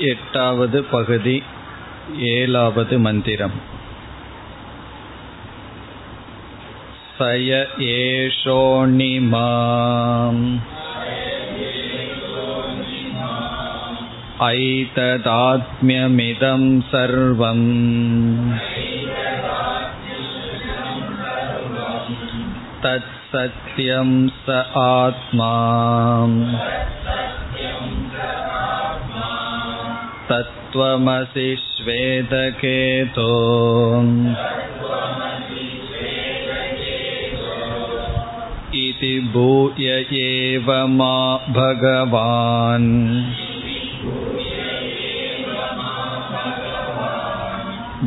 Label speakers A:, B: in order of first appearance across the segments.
A: எட்டாவது பகுதி ஏழாவது மந்திரம். சய ஏஷோணிமாம் ऐतदात्म्यमिदं सर्वम् तत्सत्यं स आत्मा तत्त्वमसि श्वेतकेतो इति भूय एव मा भगवान्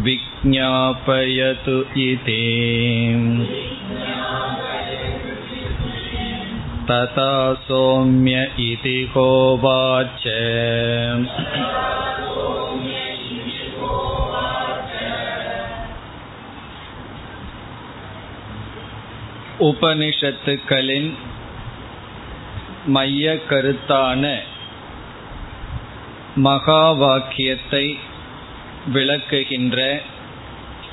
A: विज्ञापयतु इति तथा सौम्य इति होवाच உபனிஷத்துக்களின் மைய கருத்தான மகா வாக்கியத்தை விளக்குகின்ற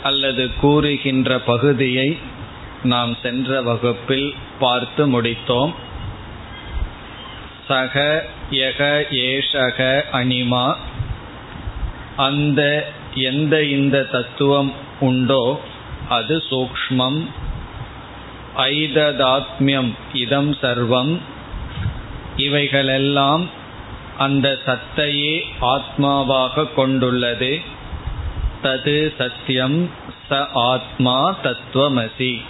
A: அல்லது கூறுகின்ற பகுதியை நாம் சென்ற வகுப்பில் பார்த்து முடித்தோம். சக யக ஏஷக அனிமா அந்த எந்த இந்த தத்துவம் உண்டோ அது சூக்ஷ்மம். ஐததாத்மியம். இதம் சர்வம். இவைகளெல்லாம் அந்த சத்தையே ஆத்மாவாக கொண்டுள்ளது. தது சத்தியம் ச ஆத்மா தத்துவமசி.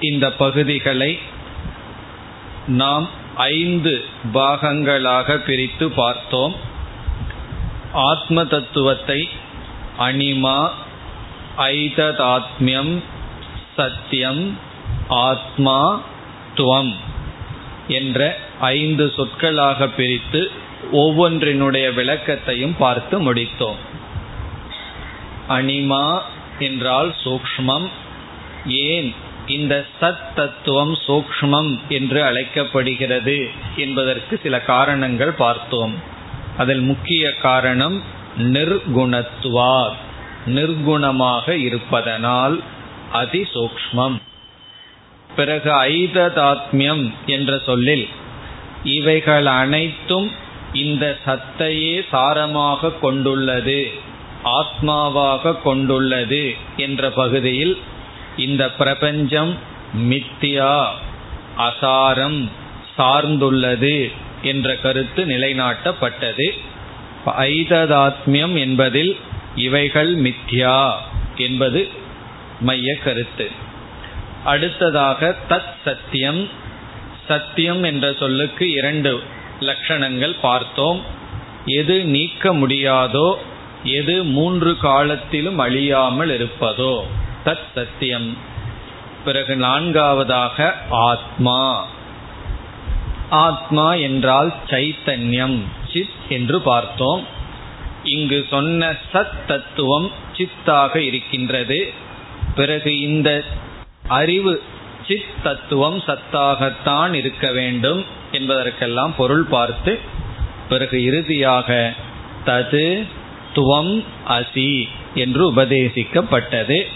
A: இந்த பகுதிகளை நாம் ஐந்து பாகங்களாக பிரித்து பார்த்தோம். ஆத்ம தத்துவத்தை அனிமா ஐததாத்மியம் சத்தியம் ஆத்மா துவம் என்ற ஐந்து சொற்களாக பிரித்து ஒவ்வொன்றினுடைய விளக்கத்தையும் பார்த்து முடித்தோம். அனிமா என்றால் சூக்ஷ்மம் ஏன் இந்த சத் தத்துவம் சூக்ஷ்மம் என்று அழைக்கப்படுகிறது என்பதற்கு சில காரணங்கள் பார்த்தோம். அதில் முக்கிய காரணம் நிர்குணத்துவார் நிர்குணமாக இருப்பதனால் அதிசூக்மம் பிறகு ஐததாத்மியம் என்ற சொல்லில் இவைகள் அனைத்தும் இந்த சத்தையே சாரமாக கொண்டுள்ளது ஆத்மாவாக கொண்டுள்ளது என்ற பகுதியில் இந்த பிரபஞ்சம் மித்தியா அசாரம் சார்ந்துள்ளது என்ற கருத்து நிலைநாட்டப்பட்டது. ஐததாத்மியம் என்பதில் இவைகள் மித்யா என்பது மைய கருத்து அடுத்ததாக தத் சத்தியம். சத்தியம் என்ற சொல்லுக்கு இரண்டு லட்சணங்கள் பார்த்தோம். எது நீக்க முடியாதோ எது மூன்று காலத்திலும் அழியாமல் இருப்பதோ. தத் சத்தியம். பிறகு நான்காவதாக ஆத்மா. ஆத்மா என்றால் சைத்தன்யம் சித் என்று பார்த்தோம். இங்கு சொன்ன சத் தத்துவம் சித்தாக இருக்கின்றது. பிறகு இந்த அறிவு சித் தத்துவம் சத்தாகத்தான் இருக்க வேண்டும் என்பதற்கெல்லாம் பொருள் பார்த்து பிறகு இறுதியாக தது துவம் அசி என்று உபதேசிக்கப்பட்டது.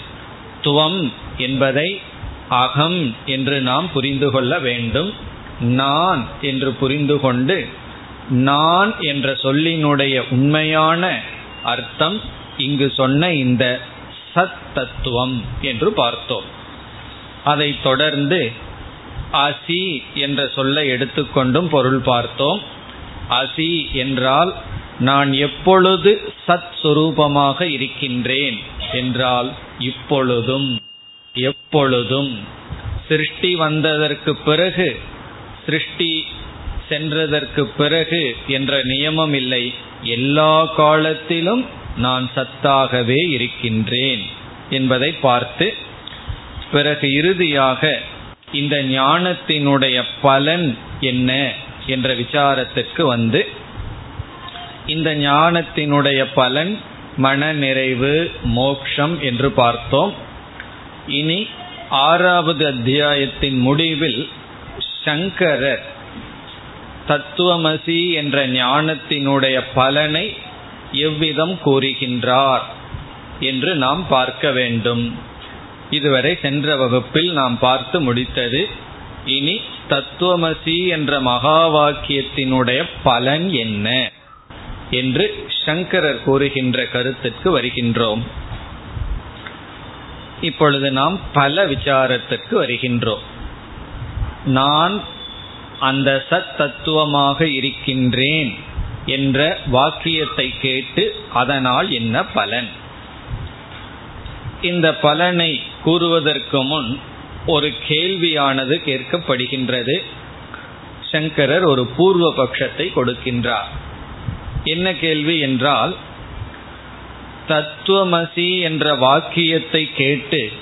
A: துவம் என்பதை அகம் என்று நாம் புரிந்து கொள்ள வேண்டும். நான் என்று புரிந்து கொண்டு நான் என்ற சொல்லினுடைய உண்மையான அர்த்தம் இங்கு சொன்ன இந்த சத் தத்துவம் என்று பார்த்தோம். அதை தொடர்ந்து அசி என்ற சொல்லை எடுத்துக்கொண்டும் பொருள் பார்த்தோம். அசி என்றால் நான் எப்பொழுது சத் சுரூபமாக இருக்கின்றேன் என்றால் இப்பொழுதும் எப்பொழுதும். சிருஷ்டி வந்ததற்கு பிறகு சிருஷ்டி சென்றதற்கு பிறகு என்ற நியமம் இல்லை. எல்லா காலத்திலும் நான் சத்தாகவே இருக்கின்றேன். என்பதை பார்த்து பிறகு இறுதியாக இந்த ஞானத்தினுடைய பலன் என்ன என்ற விசாரத்திற்கு வந்து இந்த ஞானத்தினுடைய பலன் மன நிறைவு மோக்ஷம் என்று பார்த்தோம். இனி ஆறாவது அத்தியாயத்தின் முடிவில் சங்கரர் தத்துவமசி என்ற ஞானத்தினுடைய பலனை எவ்விதம் கூறுகின்றார்? என்று நாம் பார்க்க வேண்டும். இதுவரை சென்ற வகுப்பில் நாம் பார்த்து முடித்தது இனி தத்துவமசி என்ற மகா வாக்கியத்தினுடைய பலன் என்ன என்று சங்கரர் கூறுகின்ற கருத்துக்கு வருகின்றோம். இப்பொழுது நாம் பல விசாரத்திற்கு வருகின்றோம். நான் அந்த சத் தத்துவமாக இருக்கின்றேன் என்ற வாக்கியத்தை கேட்டு அதனால் என்ன பலன்? இந்த பலனை கூறுவதற்கு முன் ஒரு கேள்வியானது கேட்கப்படுகின்றது. சங்கரர் ஒரு பூர்வ பட்சத்தை கொடுக்கின்றார். என்ன கேள்வி என்றால் தத்துவமசி என்ற வாக்கியத்தை கேட்டு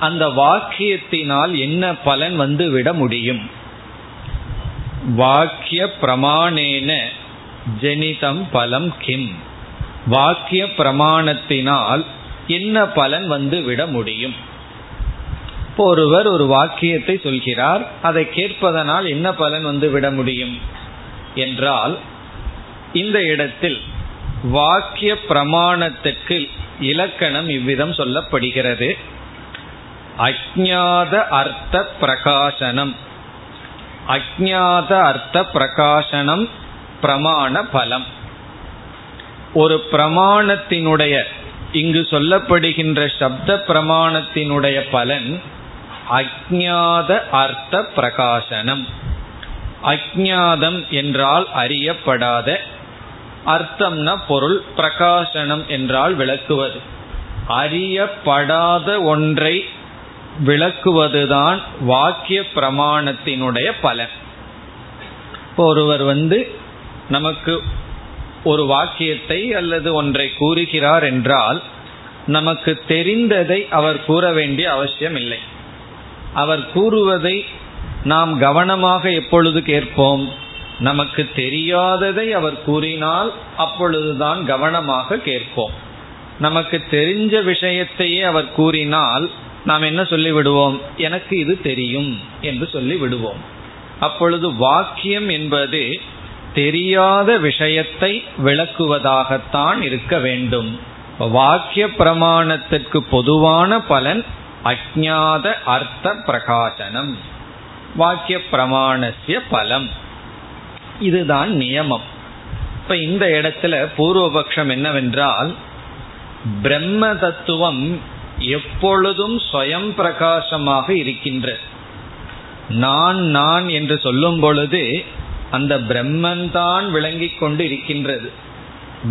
A: அந்த வாக்கியத்தினால் என்ன பலன் வந்து விட முடியும்? வாக்கிய பிரமாணேன ஜெனிதம் பலம் கிம். வாக்கிய பிரமாணத்தினால் என்ன பலன் வந்து விட முடியும்? ஒருவர் ஒரு வாக்கியத்தை சொல்கிறார் அதை கேட்பதனால் என்ன பலன் வந்து விட முடியும்? என்றால் இந்த இடத்தில் வாக்கிய பிரமாணத்திற்கு இலக்கணம் இவ்விதம் சொல்லப்படுகிறது. அஜாத அர்த்த பிரகாசனம். அஜாத அர்த்த பிரகாசனம் பிரமாண பலம். ஒரு பிரமாணத்தினுடைய இங்கு சொல்லப்படுகின்ற சப்த பிரமாணத்தினுடைய பலன் அஜாத அர்த்த பிரகாசனம். அஜாதம் என்றால் அறியப்படாத அர்த்தம்னா பொருள் பிரகாசனம் என்றால் விளக்குவது. அறியப்படாத ஒன்றை விளக்குவதுதான் வாக்கிய பிரமாணத்தினுடைய பலன். ஒருவர் வந்து நமக்கு ஒரு வாக்கியத்தை அல்லது ஒன்றை கூறுகிறார் என்றால் நமக்கு தெரிந்ததை அவர் கூற வேண்டிய அவசியம் இல்லை. அவர் கூறுவதை நாம் கவனமாக எப்பொழுது கேட்போம்? நமக்கு தெரியாததை அவர் கூறினால் அப்பொழுதுதான் கவனமாக கேட்போம். நமக்கு தெரிஞ்ச விஷயத்தையே அவர் கூறினால் நாம் என்ன சொல்லி விடுவோம் எனக்கு இது தெரியும் என்று சொல்லி விடுவோம் அப்பொழுது வாக்கியம் என்பது தெரியாத விஷயத்தை விளக்குவதாகத்தான் இருக்க வேண்டும். வாக்கிய பிரமாணத்திற்கு பொதுவான பலன் அஜாத அர்த்த பிரகாசனம். வாக்கிய பிரமாணசிய பலம். இதுதான் நியமம். இப்ப இந்த இடத்துல பூர்வபக்ஷம் என்னவென்றால் பிரம்ம தத்துவம் எப்பொழுதும் ஸ்வயம் பிரகாசமாக இருக்கின்றது நான் நான் என்று சொல்லும் பொழுது அந்த பிரம்மன் தான் விளங்கிக் கொண்டு இருக்கின்றது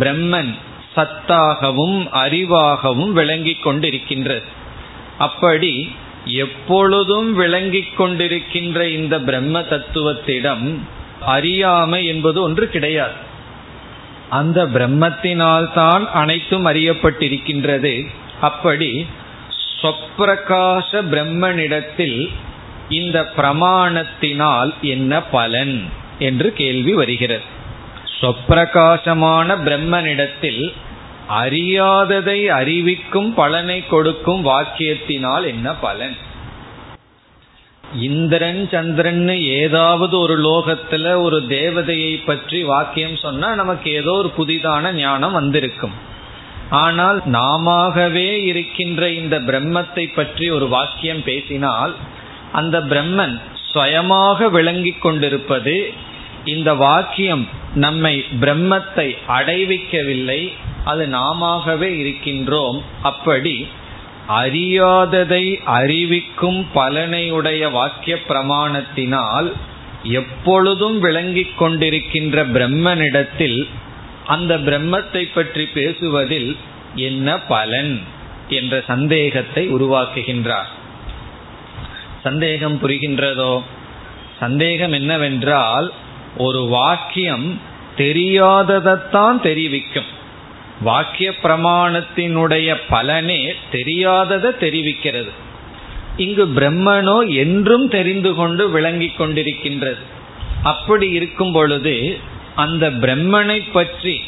A: பிரம்மன் சத்தாகவும் அறிவாகவும் விளங்கிக் கொண்டிருக்கின்றது. அப்படி எப்பொழுதும் விளங்கிக் கொண்டிருக்கின்ற இந்த பிரம்ம தத்துவத்திடம் அறியாமை என்பது ஒன்று கிடையாது. அந்த பிரம்மத்தினால்தான் அனைத்தும் அறியப்பட்டிருக்கின்றது. அப்படி சொப்பிரகாச பிரம்மனிடத்தில் இந்த பிரமாணத்தினால் என்ன பலன்? என்று கேள்வி வருகிறது. சொப்பிரகாசமான பிரம்மனிடத்தில் அறியாததை அறிவிக்கும் பலனை கொடுக்கும் வாக்கியத்தினால் என்ன பலன்? இந்திரன் சந்திரன் ஏதாவது ஒரு லோகத்துல ஒரு தேவதையை பற்றி வாக்கியம் சொன்னா நமக்கு ஏதோ ஒரு புதிதான ஞானம் வந்திருக்கும். ஆனால் நாமவே இருக்கின்ற இந்த பிரம்மத்தை பற்றி ஒரு வாக்கியம் பேசினால் அந்த பிரம்மன் சுயமாக விளங்கிக் கொண்டிருப்பது இந்த வாக்கியம் நம்மை பிரம்மத்தை அடைவிக்கவில்லை அது நாமவே இருக்கின்றோம். அப்படி அறியாததை அறிவிக்கும் பலனையுடைய வாக்கிய பிரமாணத்தினால் எப்பொழுதும் விளங்கிக் கொண்டிருக்கின்ற பிரம்மனிடத்தில் அந்த பிரம்மத்தை பற்றி பேசுவதில் என்ன பலன் என்ற சந்தேகத்தை உருவாக்குகின்றார். சந்தேகம் புரிகின்றதோ? சந்தேகம் என்னவென்றால் ஒரு வாக்கியம் தெரியாததைத்தான் தெரிவிக்கும். வாக்கிய பிரமாணத்தினுடைய பலனே தெரியாததை தெரிவிக்கிறது. இங்கு பிரம்மனோ என்றும் தெரிந்து கொண்டு விளங்கிக் கொண்டிருக்கின்றது. அப்படி இருக்கும் பொழுது அந்த பிரம்மனை பற்றி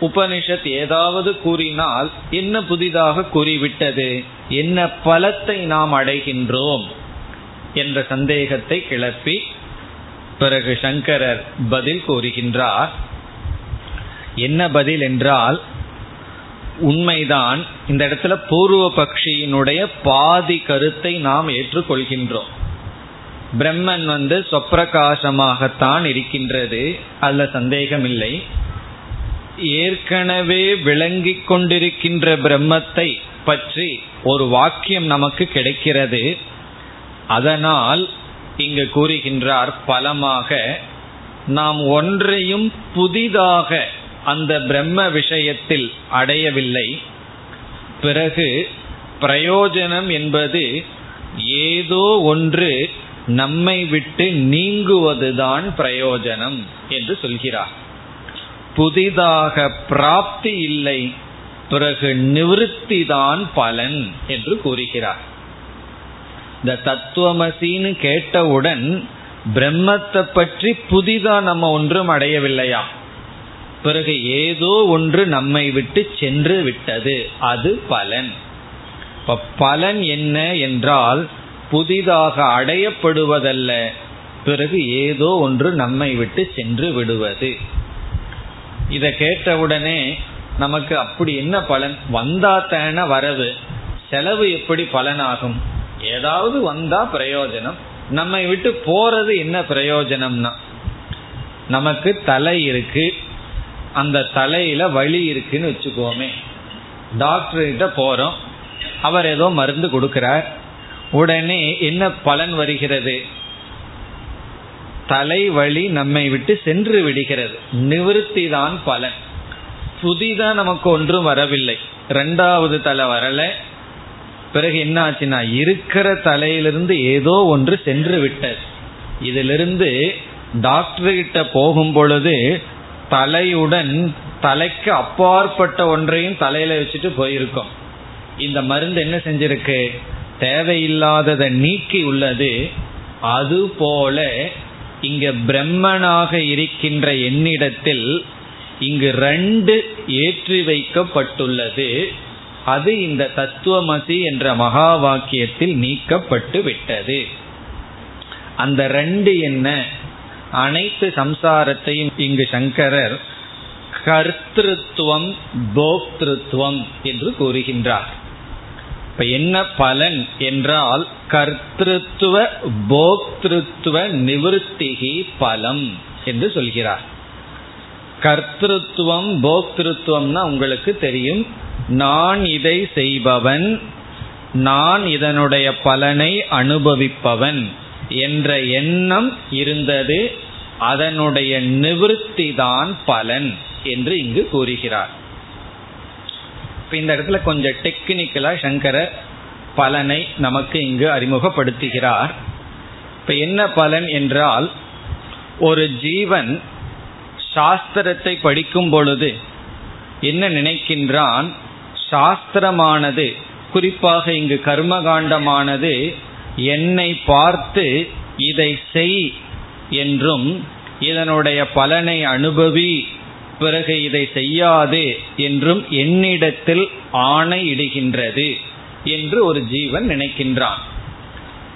A: உபனிஷத் ஏதாவது கூறினால் என்ன புதிதாக கூறிவிட்டது? என்ன பலத்தை நாம் அடைகின்றோம்? என்ற சந்தேகத்தை கிளப்பி பிறகு சங்கரர் பதில் கூறுகின்றார். என்ன பதில் என்றால் உண்மைதான் இந்த இடத்துல பூர்வ பக்ஷியினுடைய பாதி கருத்தை நாம் ஏற்றுக்கொள்கின்றோம். பிரம்மன் வந்து சொப்பிரகாசமாகத்தான் இருக்கின்றது அல்ல சந்தேகமில்லை. ஏற்கனவே விளங்கிக் கொண்டிருக்கின்ற பிரம்மத்தை பற்றி ஒரு வாக்கியம் நமக்கு கிடைக்கிறது. அதனால் இங்கு கூறுகின்றார் பலமாக நாம் ஒன்றையும் புதிதாக அந்த பிரம்ம விஷயத்தில் அடையவில்லை. பிறகு பிரயோஜனம் என்பது ஏதோ ஒன்று நம்மை விட்டு நீங்குவதுதான் பிரயோஜனம் என்று சொல்கிறார். புதிதாக பிராப்தி இல்லை பிறகு நிவிருத்தி தான் பலன் என்று கூறுகிறார். இந்த தத்துவமசின்னு கேட்டவுடன் பிரம்மத்தை பற்றி புதிதா நம்ம ஒன்றும் அடையவில்லையா? பிறகு ஏதோ ஒன்று நம்மை விட்டு சென்று விட்டது. அது பலன். இப்ப பலன் என்ன என்றால் புதிதாக அடையப்படுவதல்ல. பிறகு ஏதோ ஒன்று நம்மை விட்டு சென்று விடுவது. இதை கேட்டவுடனே நமக்கு அப்படி என்ன பலன்? வந்தா தான வரவு. செலவு எப்படி பலனாகும்? ஏதாவது வந்தா பிரயோஜனம். நம்மை விட்டு போறது என்ன பிரயோஜனம்னா நமக்கு தலை இருக்கு. அந்த தலையில வலி இருக்குன்னு வச்சுக்கோமே. டாக்டர் கிட்ட போறோம். அவர் ஏதோ மருந்து கொடுக்கிறார். உடனே என்ன பலன் வருகிறது? தலைவலி நம்மை விட்டு சென்று விடுகிறது. நிவிருத்தி தான் பலன். புதிதா நமக்கு ஒன்றும் வரவில்லை. ரெண்டாவது தலை வரல. பிறகு என்ன ஆச்சுன்னா இருக்கிற தலையிலிருந்து ஏதோ ஒன்று சென்று விட்டது. இதிலிருந்து டாக்டர் கிட்ட போகும் பொழுது தலையுடன் தலைக்கு அப்பாற்பட்ட ஒன்றையும் தலையில வச்சுட்டு போயிருக்கோம். இந்த மருந்து என்ன செஞ்சிருக்கு? தேவையில்லாததை நீக்கி உள்ளது. அதுபோல இங்க பிரம்மனாக இருக்கின்ற என்னிடத்தில் இங்கு ரெண்டு ஏற்றி வைக்கப்பட்டுள்ளது. அது இந்த தத்துவமசி என்ற மகா வாக்கியத்தில் நீக்கப்பட்டு விட்டது. அந்த ரெண்டு என்ன? அனைத்து சம்சாரத்தையும் இங்கு சங்கரர் கர்த்திருவம் போக்திருத்துவம் என்று கூறுகின்றார். இப்ப என்ன பலன் என்றால் கர்த்திருவ போக்திருத்துவ நிவர்த்திகி பலம் என்று சொல்கிறார். கர்த்திருவம் போக்திருத்துவம்னா உங்களுக்கு தெரியும். நான் இதை செய்பவன் நான் இதனுடைய பலனை அனுபவிப்பவன் என்ற எண்ணம் இருந்தது. அதனுடைய நிவிருத்தி தான் பலன் என்று இங்கு கூறுகிறார். இந்த இடத்துல கொஞ்சம் டெக்னிக்கலா சங்கர பலனை நமக்கு இங்கு அறிமுகப்படுத்துகிறார். இப்ப என்ன பலன் என்றால் ஒரு ஜீவன் சாஸ்திரத்தை படிக்கும் பொழுது என்ன நினைக்கின்றான்? சாஸ்திரமானது குறிப்பாக இங்கு கர்மகாண்டமானது என்னை பார்த்து இதை செய் என்றும் இதனுடைய பலனை அனுபவி பிறகு இதை செய்யாது என்றும் என்னிடத்தில் ஆணையிடுகின்றது என்று ஒரு ஜீவன் நினைக்கின்றான்.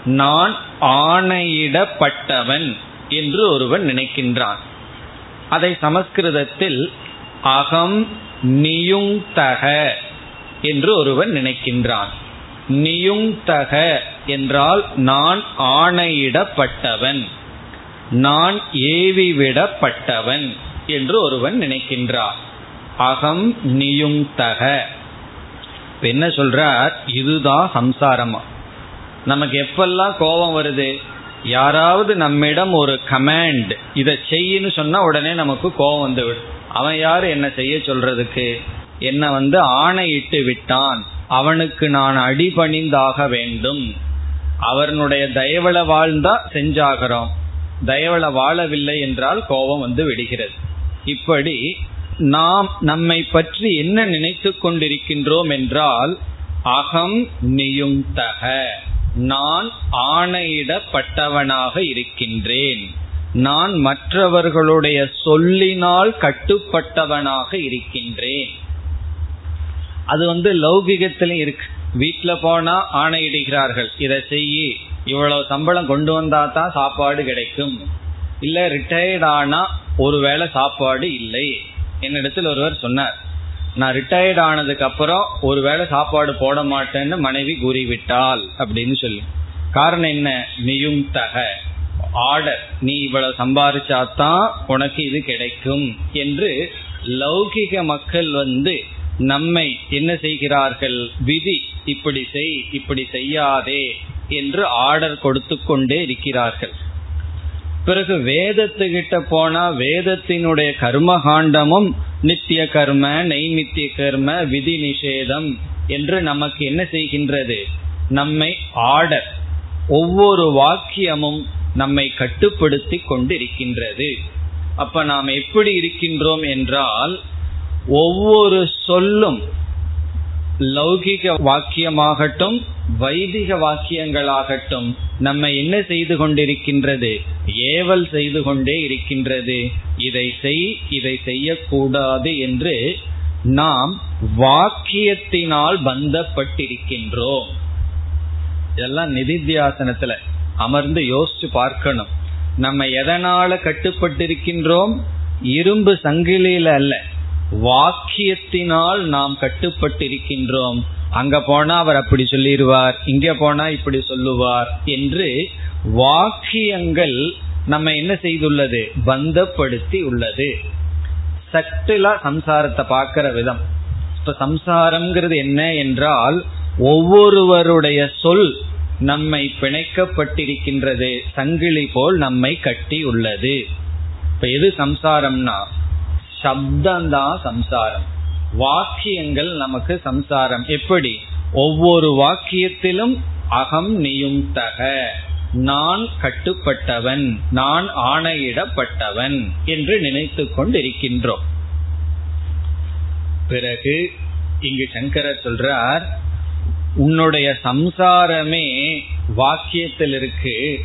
A: நான் ஆணையிடப்பட்டவன் என்று ஒருவன் நினைக்கின்றான். அதை சமஸ்கிருதத்தில் அகம் நியுங்தக என்று ஒருவன் நினைக்கின்றான். நியுங்தக என்றால் நான் ஆணையிடப்பட்டவன் நான் ஏவிவிடப்பட்டவன் என்று ஒருவன் நினைக்கின்றான். அகம் நியுங்தக. என்ன சொல்றார்? இதுதான் சம்சாரமா. நமக்கு எப்பெல்லாம் கோபம் வருது? யாராவது நம்மிடம் ஒரு கமாண்ட் இதை செய்யின்னு சொன்னா உடனே நமக்கு கோபம் வந்து விடும் அவன் யாரு? என்ன செய்ய சொல்றதுக்கு? என்ன வந்து ஆணையிட்டு விட்டான். அவனுக்கு நான் அடிபணிந்தாக வேண்டும். அவனுடைய தயவள வாழ்ந்தா செஞ்சாகிறோம். தயவள வாழவில்லை என்றால் கோபம் வந்து விடுகிறது. இப்படி நாம் நம்மை பற்றி என்ன நினைத்து கொண்டிருக்கின்றோம் என்றால் அகம் நியுந்தக நான் ஆணையிடப்பட்டவனாக இருக்கின்றேன். நான் மற்றவர்களுடைய சொல்லினால் கட்டுப்பட்டவனாக இருக்கின்றேன். அது வந்து லௌகிகத்திலும் இருக்கு. வீட்டில் போனா ஆணையிடுகிறார்கள். இதை செய்யி இவ்வளவு சம்பளம் கொண்டு வந்தா தான் சாப்பாடு கிடைக்கும். இல்ல ரிட்டையர்ட் ஆனா ஒருவேளை சாப்பாடு இல்லை. என்னிடத்தில் ஒருவர் சொன்னார் நான் ரிட்டையர்ட் ஆனதுக்கு அப்புறம் ஒருவேளை சாப்பாடு போட மாட்டேன்னு மனைவி கூறிவிட்டாள் அப்படின்னு சொல்லி. காரணம் என்ன? நீயும் தக ஆர்டர் நீ இவ்வளவு சம்பாரிச்சாதான் உனக்கு இது கிடைக்கும் என்று லௌகிக மக்கள் வந்து நம்மை என்ன செய்கிறார்கள்? விதி இப்படி செய் இப்படி செய்யாதே என்று ஆர்டர் கொடுத்து கொண்டே இருக்கிறார்கள். பிறகு வேதத்துக்கிட்ட போனா வேதத்தினுடைய கர்மகாண்டமும் நித்திய கர்ம நெய்மித்திய கர்ம விதி நிஷேதம் என்று நமக்கு என்ன செய்கின்றது? நம்மை ஆர்டர் ஒவ்வொரு வாக்கியமும் நம்மை கட்டுப்படுத்தி கொண்டிருக்கின்றது. அப்ப நாம் எப்படி இருக்கின்றோம் என்றால் ஒவ்வொரு சொல்லும் லௌகிக வாக்கியமாகட்டும் வைதிக வாக்கியங்களாகட்டும் நம்ம என்ன செய்து கொண்டிருக்கின்றது? ஏவல் செய்து கொண்டே இருக்கின்றது. இதை செய் இதை செய்யக்கூடாது என்று நாம் வாக்கியத்தினால் பந்தப்பட்டிருக்கின்றோம். இதெல்லாம் நிதித்தியாசனத்துல அமர்ந்து யோசிச்சு பார்க்கணும். நம்ம எதனால கட்டுப்பட்டிருக்கின்றோம்? இரும்பு சங்கிலியில அல்ல. வாக்கியத்தினால் நாம் கட்டுப்பட்டிருக்கின்றோம். அங்க போனா அவர் அப்படி சொல்லிடுவார் இங்க போனா இப்படி சொல்லுவார் என்று வாக்கியங்கள் நம்ம என்ன செய்துள்ளது? பந்தப்படுத்தி உள்ளது. சட்டிலா சம்சாரத்தை பார்க்கிற விதம். இப்ப சம்சாரம்ங்கிறது என்ன என்றால் ஒவ்வொருவருடைய சொல் நம்மை பிணைக்கப்பட்டிருக்கின்றது. சங்கிலி போல் நம்மை கட்டி உள்ளது. இப்ப எது சம்சாரம்னா சப்தம்தான் சம்சாரம். வாக்கியங்கள் நமக்கு சம்சாரம். எப்படி? ஒவ்வொரு வாக்கியத்திலும் அகம் நியுக்தக நான் கட்டுப்பட்டவன் நான் ஆணையிடப்பட்டவன் என்று நினைத்து கொண்டிருக்கின்றோம். பிறகு இங்கு சங்கரர் சொல்றார் உன்னுடைய சம்சாரமே வாக்கியத்தில் இருக்கு.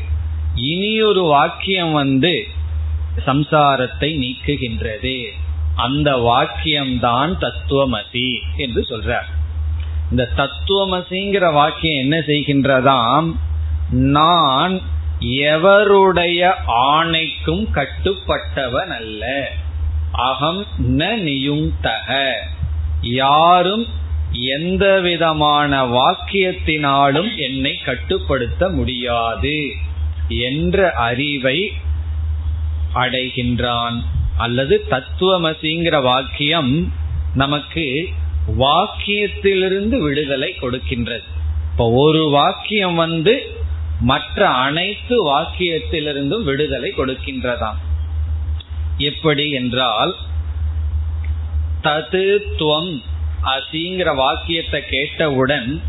A: இனியொரு வாக்கியம் வந்து சம்சாரத்தை நீக்குகின்றது. அந்த வாக்கியம்தான் தத்துவமசி என்று சொல்றார். இந்த தத்துவமசிங்கிற வாக்கியம் என்ன செய்கின்றதாம்? நான் எவருடைய ஆணைக்கும் கட்டுப்பட்டவன் அல்ல. அகம் ந நியுக்தக யாரும் எந்த விதமான வாக்கியத்தினாலும் என்னை கட்டுப்படுத்த முடியாது என்ற அறிவை அடைகின்றான். அல்லது தத்துவமசிங்கிற வாக்கியம் நமக்கு வாக்கியத்திலிருந்து விடுதலை கொடுக்கின்றது. இப்போ ஒரு வாக்கியம் வந்து மற்ற அனைத்து வாக்கியத்திலிருந்தும் விடுதலை கொடுக்கின்றதாம். எப்படி என்றால் தத்துவம் அசிங்கிற வாக்கியத்தை கேட்டவுடன்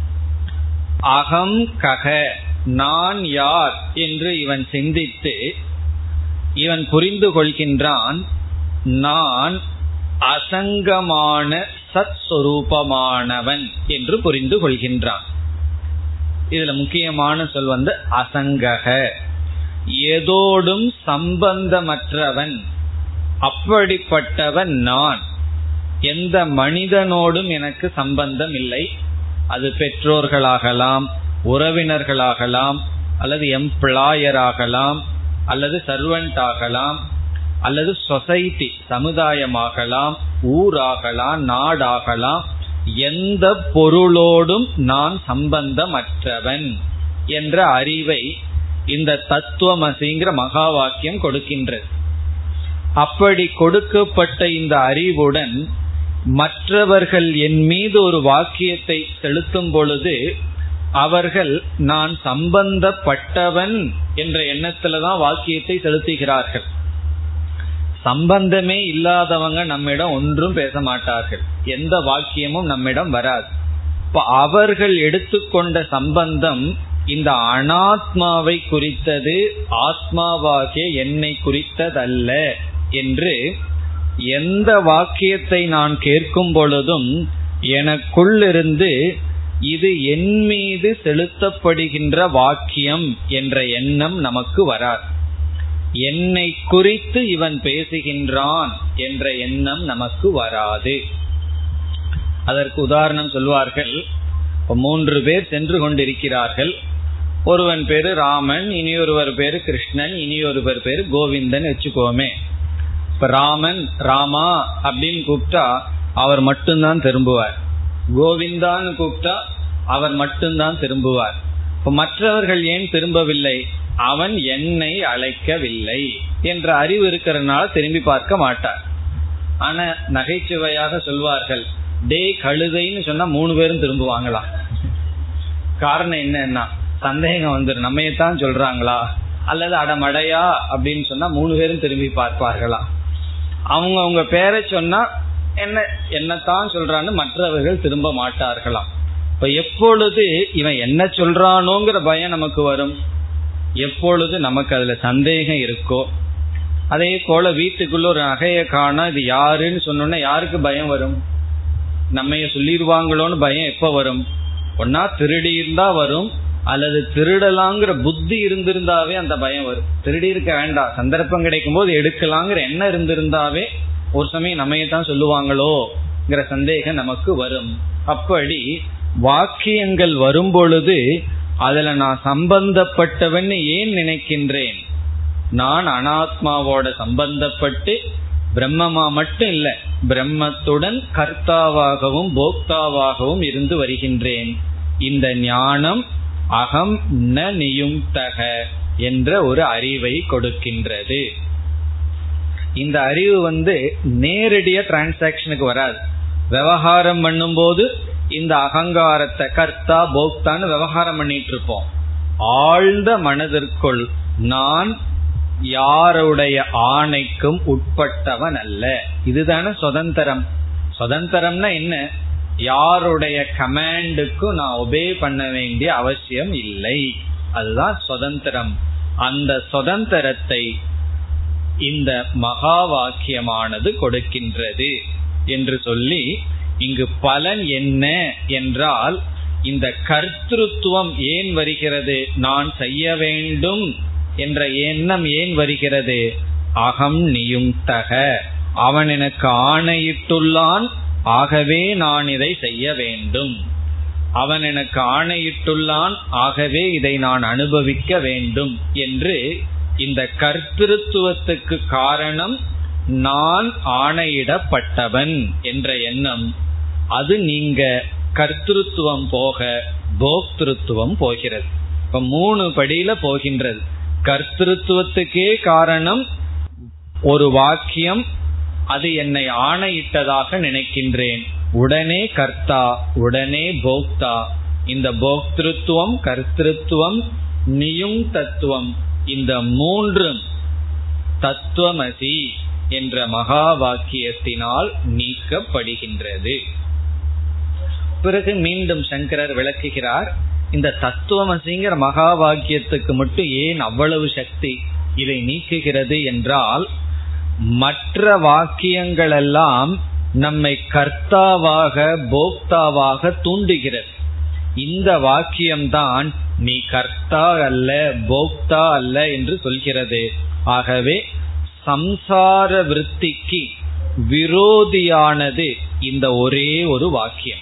A: அகம் கக நான் யார் என்று இவன் சிந்தித்து இவன் புரிந்து கொள்கின்றான் நான் அசங்கமான சத் சொரூபமானவன் என்று புரிந்து கொள்கின்றான். இதுல முக்கியமான சொல் வந்து அசங்கக. எதோடும் சம்பந்தமற்றவன் அப்படிப்பட்டவன் நான். எந்த மனிதனோடும் எனக்கு சம்பந்தம் இல்லை. அது பெற்றோர்களாகலாம் உறவினர்களாகலாம் அல்லது எம்ப்ளாயராகலாம் அல்லது சர்வெண்ட் ஆகலாம் அல்லது சொசைட்டி சமுதாயமாகலாம் ஊராகலாம் நாடாகலாம் எந்த பொருளோடும் நான் சம்பந்தமற்றவன் என்ற அறிவை இந்த தத்துவமசிங்கிற மகா வாக்கியம் கொடுக்கின்றது. அப்படி கொடுக்கப்பட்ட இந்த அறிவுடன் மற்றவர்கள் என் மீது ஒரு வாக்கியத்தை செலுத்தும் பொழுது அவர்கள் நான் சம்பந்தப்பட்டவன் என்ற எண்ணத்துலதான் வாக்கியத்தை செலுத்துகிறார்கள். சம்பந்தமே இல்லாதவங்க நம்மிடம் ஒன்றும் பேச மாட்டார்கள். எந்த வாக்கியமும் நம்மிடம் வராது. இப்ப அவர்கள் எடுத்துக்கொண்ட சம்பந்தம் இந்த அனாத்மாவை குறித்தது ஆத்மாவாகிய என்னை குறித்ததல்ல என்று எந்த வாக்கியத்தை நான் கேட்கும் பொழுதும் எனக்குள்ளிருந்து இது என் மீது செலுத்தப்படுகின்ற வாக்கியம் என்ற எண்ணம் நமக்கு வராது. என்னை குறித்து இவன் பேசுகின்றான் என்ற எண்ணம் நமக்கு வராது. அதற்கு உதாரணம் சொல்வார்கள். மூன்று பேர் சென்று கொண்டிருக்கிறார்கள். ஒருவன் பேரு ராமன் இனியொருவர் பேரு கிருஷ்ணன் இனி ஒருவர் பேரு கோவிந்தன் வச்சுக்கோமே. இப்ப ராமன் ராமா அப்படின்னு கூப்பிட்டா அவர் மட்டும்தான் திரும்புவார். கோவிந்தான்னு கூப்பிட்டா அவர் மட்டும்தான் திரும்புவார். இப்ப மற்றவர்கள் ஏன் திரும்பவில்லை? அவன் என்னை அழைக்கவில்லை என்ற அறிவு இருக்கிறதுனால திரும்பி பார்க்க மாட்டார். ஆனா நகைச்சுவையாக சொல்வார்கள் டே கழுதைன்னு சொன்னா மூணு பேரும் திரும்புவாங்களாம் காரணம் என்னன்னா சந்தேகம் வந்துடும் நம்மையத்தான் சொல்றாங்களா? அல்லது அடமடையா அப்படின்னு சொன்னா மூணு பேரும் திரும்பி பார்ப்பார்களா? அவங்க அவங்க பேரை சொன்னா என்ன? என்னத்தான் சொல்றான்னு மற்றவர்கள் திரும்ப மாட்டார்களாம். இப்ப எப்பொழுது இவன் என்ன சொல்றானோங்கிற பயம் நமக்கு வரும். எப்பொழுது நமக்கு அதுல சந்தேகம் இருக்கோ அதே போல வீட்டுக்குள்ள ஒரு நகையை காண இது யாருன்னு சொன்னோன்னா யாருக்கு பயம் வரும்? நம்ம சொல்லிடுவாங்களோன்னு பயம் எப்ப வரும்? ஒன்னா திருடி இருந்தா வரும் அல்லது திருடலாங்கிற புத்தி இருந்திருந்தாவே அந்த பயம் வரும். திருடி இருக்க வேண்டாம். சந்தர்ப்பம் கிடைக்கும் போது எடுக்கலாங்கிற எண்ணம் இருந்திருந்தாவே ஒரு சமயம் நம்மையத்தான் சொல்லுவாங்களோங்கிற சந்தேகம் நமக்கு வரும். அப்படி வாக்கியங்கள் வரும் பொழுது அதுல நான் சம்பந்தப்பட்டவன் ஏன் நினைக்கின்றேன்? நான் அனாத்மாவோட சம்பந்தப்பட்டு பிரம்மமா மட்டும் இல்லை பிரம்மத்துடன் கர்த்தாவாகவும் போக்தாவாகவும் இருந்து வருகின்றேன். இந்த ஞானம் அகம் ந நியுக்தக என்ற ஒரு அறிவை கொடுக்கின்றது. இந்த அறிவு வந்து நேரடியா டிரான்சாக்சனுக்கு வராது. விவகாரம் பண்ணும்போது இந்த அகங்காரத்தை கர்த்தா போக்தான்னு விவகாரம் பண்ணிட்டு இருப்போம் ஆழ்ந்த மனதிற்குள் நான் யாருடைய ஆணைக்கும் உட்பட்டவன் அல்ல. இதுதானே சுதந்திரம். சுதந்திரம்னா என்ன? யாருடைய கமாண்டுக்கும் நான் ஒபே பண்ண வேண்டிய அவசியம் இல்லை. அதுதான் சுதந்திரம். அந்த சுதந்திரத்தை இந்த மகா வாக்கியமானது கொடுக்கின்றது என்று சொல்லி இங்கு பலன் என்ன என்றால் இந்த கர்த்தத்துவம் ஏன் வருகிறது? நான் செய்ய வேண்டும் என்ற எண்ணம் ஏன் வருகிறது? அகம் நியுக்தக அவன் எனக்கு ஆணையிட்டுள்ளான் ஆகவே நான் இதை செய்ய வேண்டும். அவன் எனக்கு ஆணையிட்டுள்ளான் ஆகவே இதை நான் அனுபவிக்க வேண்டும் என்று இந்த கர்த்திருவத்துக்கு காரணம் நான் ஆணையிடப்பட்டவன் என்ற எண்ணம். அது நீங்க கர்த்திருவம் போக போக்திருத்துவம் போகிறது. இப்ப மூணு படியில போகின்றது. கர்த்திருவத்துக்கே காரணம் ஒரு வாக்கியம் அது என்னை ஆணையிட்டதாக நினைக்கின்றேன். உடனே கர்த்தா உடனே போக்தா. இந்த போக்திருத்துவம் கர்த்திருவம் நியும் தத்துவம். இந்த மூன்றும் தத்துவமசி என்ற மகா வாக்கியத்தினால் நீக்கப்படுகின்றது. பிறகு மீண்டும் சங்கரர் விளக்குகிறார் இந்த தத்துவமசிங்கிற மகா வாக்கியத்துக்கு மட்டும் ஏன் அவ்வளவு சக்தி இதை நீக்குகிறது என்றால் மற்ற வாக்கியங்கள் எல்லாம் நம்மை கர்த்தாவாக போக்தாவாக தூண்டுகிறது. இந்த வாக்கியம்தான் நீ கர்த்தா அல்ல போக்தா அல்ல என்று சொல்கிறது. ஆகவே சம்சார விற்த்திக்கு விரோதியானது இந்த ஒரே ஒரு வாக்கியம்.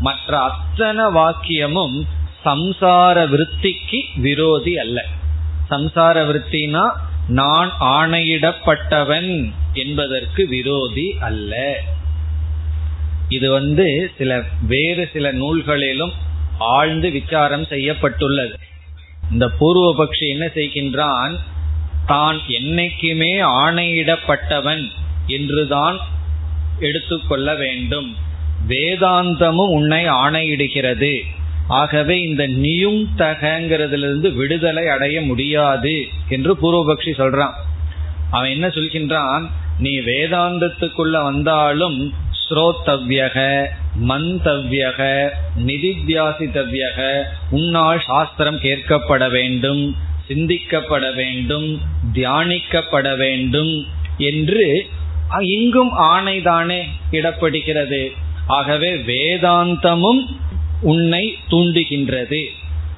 A: மற்ற அத்தனை வாக்கியமும் சம்சார விருத்திக்கு விரோதி அல்ல. சம்சார விற்த்தினா நான் ஆணையிடப்பட்டவன் என்பதற்கு விரோதி அல்ல. இது வந்து சில வேறு சில நூல்களிலும் ஆழ்ந்து விசாரம் செய்யப்பட்டுள்ளது. இந்த பூர்வபக்ஷி என்ன செய்கின்றான்? தான் என்னைக்குமே ஆணையிடப்பட்டவன் என்றுதான் எடுத்துக்கொள்ள வேண்டும். வேதாந்தமும் உன்னை ஆணையிடுகிறது. ஆகவே இந்த நியும் தகங்கிறதுலிருந்து விடுதலை அடைய முடியாது என்று பூர்வபக்ஷி சொல்றான். அவன் என்ன சொல்கின்றான்? நீ வேதாந்தத்துக்குள்ள வந்தாலும் ஸ்ரோத்தவ்யக மந்தவ்யக நிதித்தியாசித்தவ்யக உன்னால் சாஸ்திரம் கேட்கப்பட வேண்டும் சிந்திக்கப்பட வேண்டும் தியானிக்கப்பட வேண்டும் என்று இங்கும் ஆணைதானே இடப்படுகிறது. ஆகவே வேதாந்தமும் உன்னை தூண்டுகின்றது.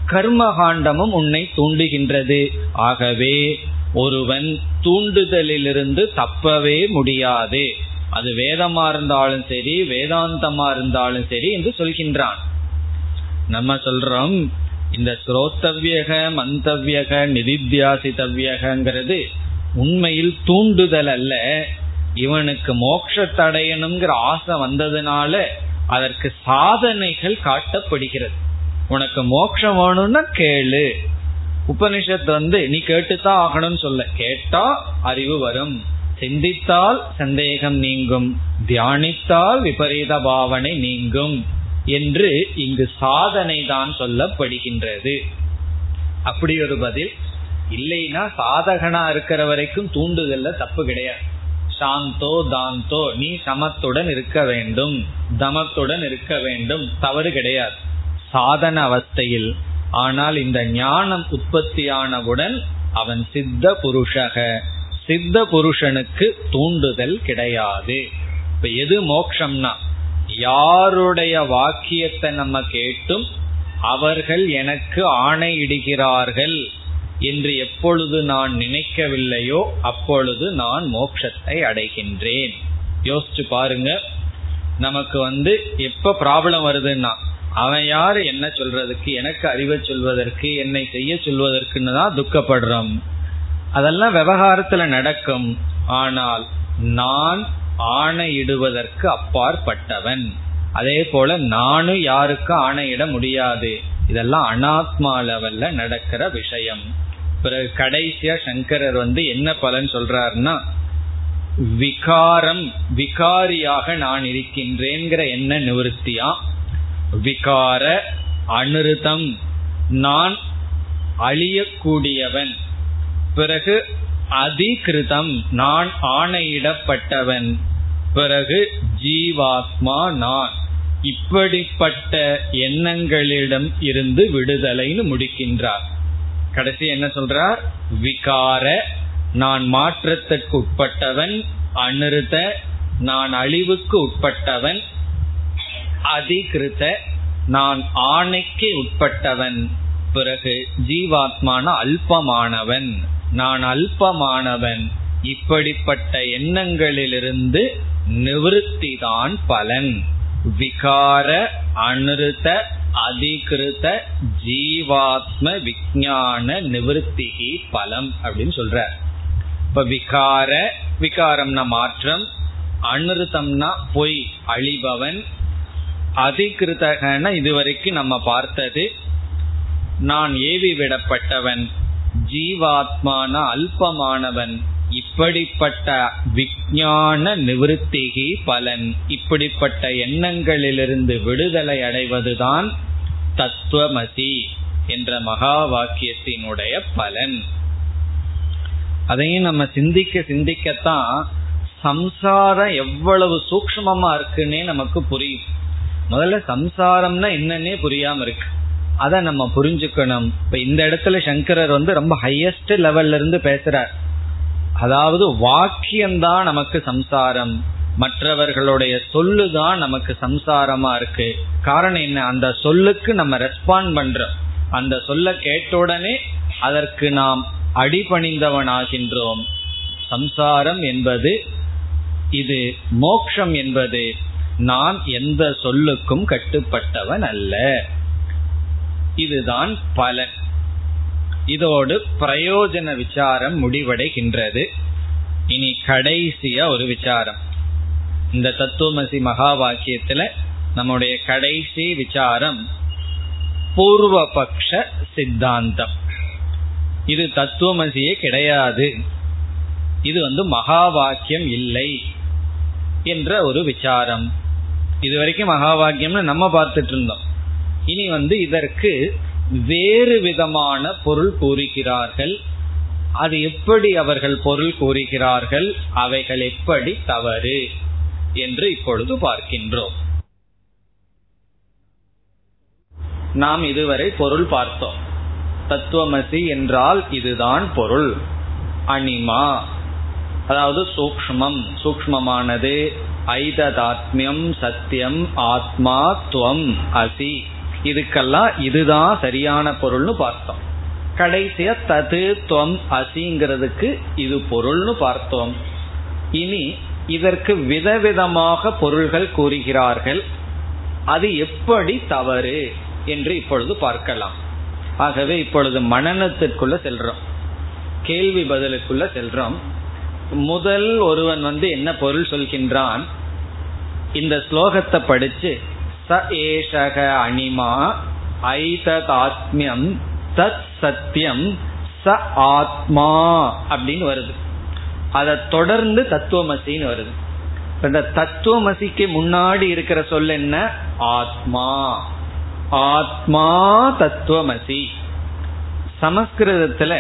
A: கர்மகாண்டமும் உன்னை தூண்டுகின்றது. ஆகவே ஒருவன் தூண்டுதலிலிருந்து தப்பவே முடியாது. அது வேதமா இருந்தாலும் சரி வேதாந்தமா இருந்தாலும் சரி என்று சொல்கின்றான். நம்ம சொல்றோம் இந்த ஸ்ரோத்தவ்யக மந்தவ்யக நிதித்தியாசித்தவ்யகங்கிறது உண்மையில் தூண்டுதல் அல்ல. இவனுக்கு மோட்சத்தடையணுங்கிற ஆசை வந்ததுனால அதற்கு சாதனைகள் காட்டப்படுகிறது. உனக்கு மோட்சம் வேணும்னா கேளு. உபனிஷத்து வந்து நீ கேட்டுத்தான் ஆகணும்னு சொல்ல. கேட்டா அறிவு வரும். சிந்தித்தால் சந்தேகம் நீங்கும் தியானித்தால் விபரீத பாவனை நீங்கும் என்று இங்கு சாதனை தான் சொல்லப்படுகின்றது. அப்படி ஒரு பதில் இல்லைன்னா சாதகனா இருக்கிற வரைக்கும் தூண்டுதல்ல தப்பு கிடையாது. சாந்தோ தாந்தோ நீ சமத்துடன் இருக்க வேண்டும் தமத்துடன் இருக்க வேண்டும் தவறு கிடையாது. சாதன அவஸ்தையில் ஆனால் இந்த ஞானம் உற்பத்தியானவுடன் அவன் சித்த புருஷக. சித்த புருஷனுக்கு தூண்டுதல் கிடையாது. இப்ப எது மோக்ஷம்னா யாருடைய வாக்கியத்தை நம்ம கேட்டும் அவர்கள் எனக்கு ஆணையிடுகிறார்கள் என்று எப்பொழுது நான் நினைக்கவில்லையோ அப்பொழுது நான் மோட்சத்தை அடைகின்றேன். யோசிச்சு பாருங்க. நமக்கு வந்து எப்ப ப்ராப்ளம் வருதுன்னா அவன் யாரு என்ன சொல்றதுக்கு எனக்கு அறிவை சொல்வதற்கு என்னை செய்ய சொல்வதற்குன்னு தான் துக்கப்படுறோம். அதெல்லாம் விவகாரத்துல நடக்கும். ஆனால் நான் ஆணையிடுவதற்கு அப்பாற்பட்டவன். அதே போல நானும் யாருக்கும் ஆணையிட முடியாது. இதெல்லாம் அனாத்மா லெவல்ல நடக்கிற விஷயம். பிறகு கடைசியா சங்கரர் வந்து என்ன பலன் சொல்றாருன்னா விகாரம் விகாரியாக நான் இருக்கின்றேங்கிற என்ன நிவர்த்தியா? விகார அனுருதம் நான் அழியக்கூடியவன். பிறகு அதிகிருதம். நான் ஆணையிடப்பட்டவன். பிறகு ஜீவாத்மா நான். இப்படிப்பட்ட எண்ணங்களிடம் இருந்து விடுதலைன்னு முடிக்கின்றார். கடைசி என்ன சொல்றார்? விகார நான் மாற்றத்திற்கு உட்பட்டவன். அனிருத நான் அழிவுக்கு உட்பட்டவன். அதிகிருத நான் ஆணைக்கு உட்பட்டவன். பிறகு ஜீவாத்மான அல்பமானவன். நான் அல்பமானவன். இப்படிப்பட்ட எண்ணங்களிலிருந்து நிவிருத்தி தான் பலன். விகார அனிருத அதிகிருத ஜீவாத்ம விஜான நிவர்த்திகி பலம் அப்படின்னு சொல்ற இப்ப விகார விகாரம்னா மாற்றம் அனிருத்தம்னா பொய் அழிபவன். அதிகிருத்தகன இதுவரைக்கும் நம்ம பார்த்தது நான் ஏவி விடப்பட்டவன். ஜீவாத்மான அல்பமானவன். இப்படிப்பட்ட விஞ்ஞான நிவத்திகி பலன். இப்படிப்பட்ட எண்ணங்களிலிருந்து விடுதலை அடைவதுதான் தத்துவமசி என்ற மகா வாக்கியத்தினுடைய பலன். அதையும் நம்ம சிந்திக்க சிந்திக்கத்தான் சம்சாரம் எவ்வளவு சூக்மமா இருக்குன்னே நமக்கு புரியும். முதல்ல சம்சாரம்னா என்னன்னே புரியாம இருக்கு. அதை நம்ம புரிஞ்சுக்கணும். இப்ப இந்த இடத்துல சங்கரர் வந்து ரொம்ப ஹையஸ்ட் லெவல்ல இருந்து பேசுறார். அதாவது வாக்கியம்தான் நமக்கு சம்சாரம். மற்றவர்களுடைய சொல்லுதான் நமக்கு சம்சாரமா இருக்கு. காரணம் என்ன? அந்த சொல்லுக்கு நம்ம ரெஸ்பாண்ட் பண்றோம். அந்த சொல்ல கேட்ட உடனே அதற்கு நாம் அடிபணிந்தவனாகின்றோம். சம்சாரம் என்பது இது மோக்ஷம் என்பது நான் எந்த சொல்லுக்கும் கட்டுப்பட்டவன் அல்ல. இதுதான் பலன் இதோடு பிரயோஜன விசாரம் முடிவடைகின்றது. இனி கடைசியா ஒரு விசாரம். இந்த தத்துவமசி மகா வாக்கியத்துல நம்முடைய கடைசி விசாரம் பூர்வபக்ஷ சித்தாந்தம். இது தத்துவமசியே கிடையாது. இது வந்து மகா வாக்கியம் இல்லை என்ற ஒரு விசாரம். இது வரைக்கும் மகா வாக்கியம்னு நம்ம பார்த்துட்டு இருந்தோம். இனி வந்து இதற்கு வேறு விதமான பொருள் கூறுகிறார்கள். அது எப்படி அவர்கள் பொருள் கூறுகிறார்கள்? அவைகள் எப்படி தவறு? என்று இப்பொழுது பார்க்கின்றோம். நாம் இதுவரை பொருள் பார்த்தோம். தத்துவமசி என்றால் இதுதான் பொருள். அனிமா அதாவது சூக்மம் சூக்மமானது ஐததாத்மியம் சத்தியம் ஆத்மா துவம் அசி. இதுக்கெல்லாம் இதுதான் சரியான பொருள்னு பார்த்தோம். கடைசியா தது துவம் அசிங்கிறதுக்கு இது பொருள்னு பார்த்தோம். இனி இதற்கு விதவிதமாக பொருள்கள் கூறுகிறார்கள். அது எப்படி தவறு என்று இப்பொழுது பார்க்கலாம். ஆகவே இப்பொழுது மனநத்திற்குள்ள செல்றோம். கேள்வி பதிலுக்குள்ள செல்றோம். முதல் ஒருவன் வந்து என்ன பொருள் சொல்கின்றான்? இந்த ஸ்லோகத்தை படிச்சு ச ஏஷக அனிமா ஐததாத்மியம் தத் சத்தியம் ச ஆத்மா அப்படின்னு வருது. அதை தொடர்ந்து தத்துவமசின்னு வருது. இந்த தத்துவமசிக்கு முன்னாடி இருக்கிற சொல் என்ன? ஆத்மா. ஆத்மா தத்துவமசி. சமஸ்கிருதத்துல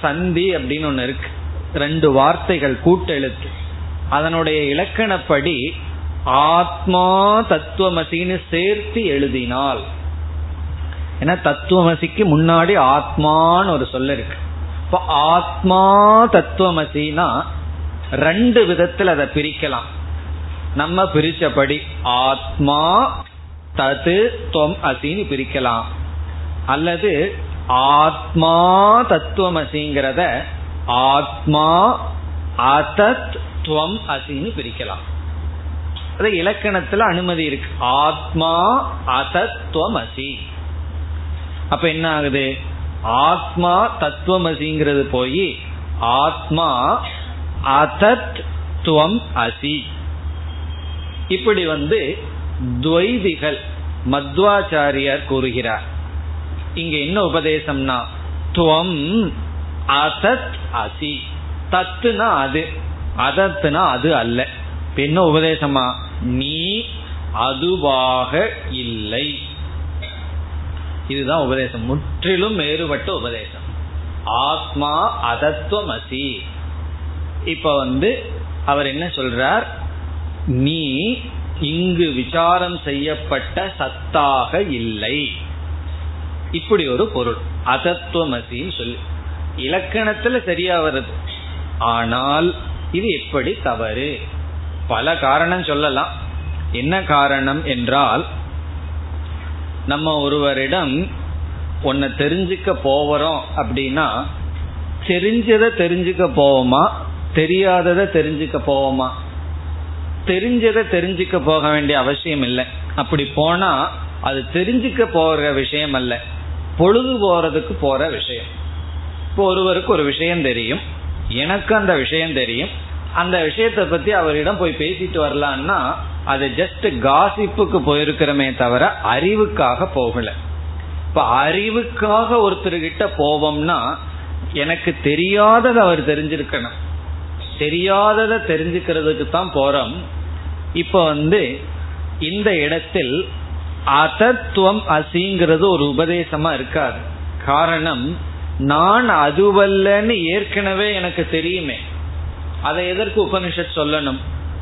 A: சந்தி அப்படின்னு ஒன்று இருக்கு. ரெண்டு வார்த்தைகள் கூட்டெழுத்து. அதனுடைய இலக்கணப்படி ஆத்மா தத்துவமசின்னு சேர்த்து எழுதினால். ஏன்னா தத்துவமசிக்கு முன்னாடி ஆத்மான்னு ஒரு சொல்ல இருக்கு. இப்போ ஆத்மா தத்துவமசினா ரெண்டு விதத்தில் அதை பிரிக்கலாம். நம்ம பிரிச்சபடி ஆத்மா தது துவம் அசின்னு பிரிக்கலாம். அல்லது ஆத்மா தத்துவமசிங்கிறத ஆத்மா அதத் துவம் அசின்னு பிரிக்கலாம். அது இலக்கணத்துல அனுமதி இருக்கு. ஆத்மா அதத்துவம் அசி அப்ப என்ன ஆகுது? ஆத்மா தத்துவமசிங்கிறது போய் ஆத்மா அதத் துவம் அசி. இப்படி வந்து துவைதிகள் மத்வாச்சாரியார் கூறுகிறார். இங்க என்ன உபதேசம்னா துவம் அசத் அசி. தத்துனா அது அதத்துனா அது அல்ல. என்ன உபதேசமா? நீ அதுவாக இல்லை. இதுதான் உபதேசம். முற்றிலும் வேறுபட்ட உபதேசம். ஆத்மா அதத்துவமசி இப்ப வந்து அவர் என்ன சொல்றார்? நீ இங்கு விசாரம் செய்யப்பட்ட சத்தாக இல்லை. இப்படி ஒரு பொருள். அதத்துவமசின்னு சொல்லி. இலக்கணத்துல சரியா வருது. ஆனால் இது எப்படி தவறு? பல காரணம் சொல்லலாம். என்ன காரணம் என்றால் நம்ம ஒருவரிடம் ஒன்ன தெரிஞ்சுக்க போகிறோம் அப்படின்னா தெரிஞ்சதை தெரிஞ்சுக்க போவோமா? தெரியாததை தெரிஞ்சுக்க போவோமா? தெரிஞ்சதை தெரிஞ்சுக்க போக வேண்டிய அவசியம் இல்லை. அப்படி போனா அது தெரிஞ்சுக்க போற விஷயம் அல்ல. பொழுது போறதுக்கு போற விஷயம். இப்போ ஒருவருக்கு ஒரு விஷயம் தெரியும். எனக்கு அந்த விஷயம் தெரியும். அந்த விஷயத்தை பத்தி அவரிடம் போய் பேசிட்டு வரலான்னா அது ஜஸ்ட் காசிப்புக்கு போயிருக்கிறமே தவிர அறிவுக்காக போகல. இப்ப அறிவுக்காக ஒருத்தர்கிட்ட போவோம்னா எனக்கு தெரியாததை அவர் தெரிஞ்சிருக்கணும். தெரியாததை தெரிஞ்சுக்கிறதுக்கு தான் போறோம். இப்ப வந்து இந்த இடத்தில் அதத்துவம் அசிங்கிறது ஒரு உபதேசமா இருக்காது. காரணம் நான் அதுவல்லன்னு ஏற்கனவே எனக்கு தெரியுமே. அதை எதற்கு உபனிஷத் சொல்லணும்?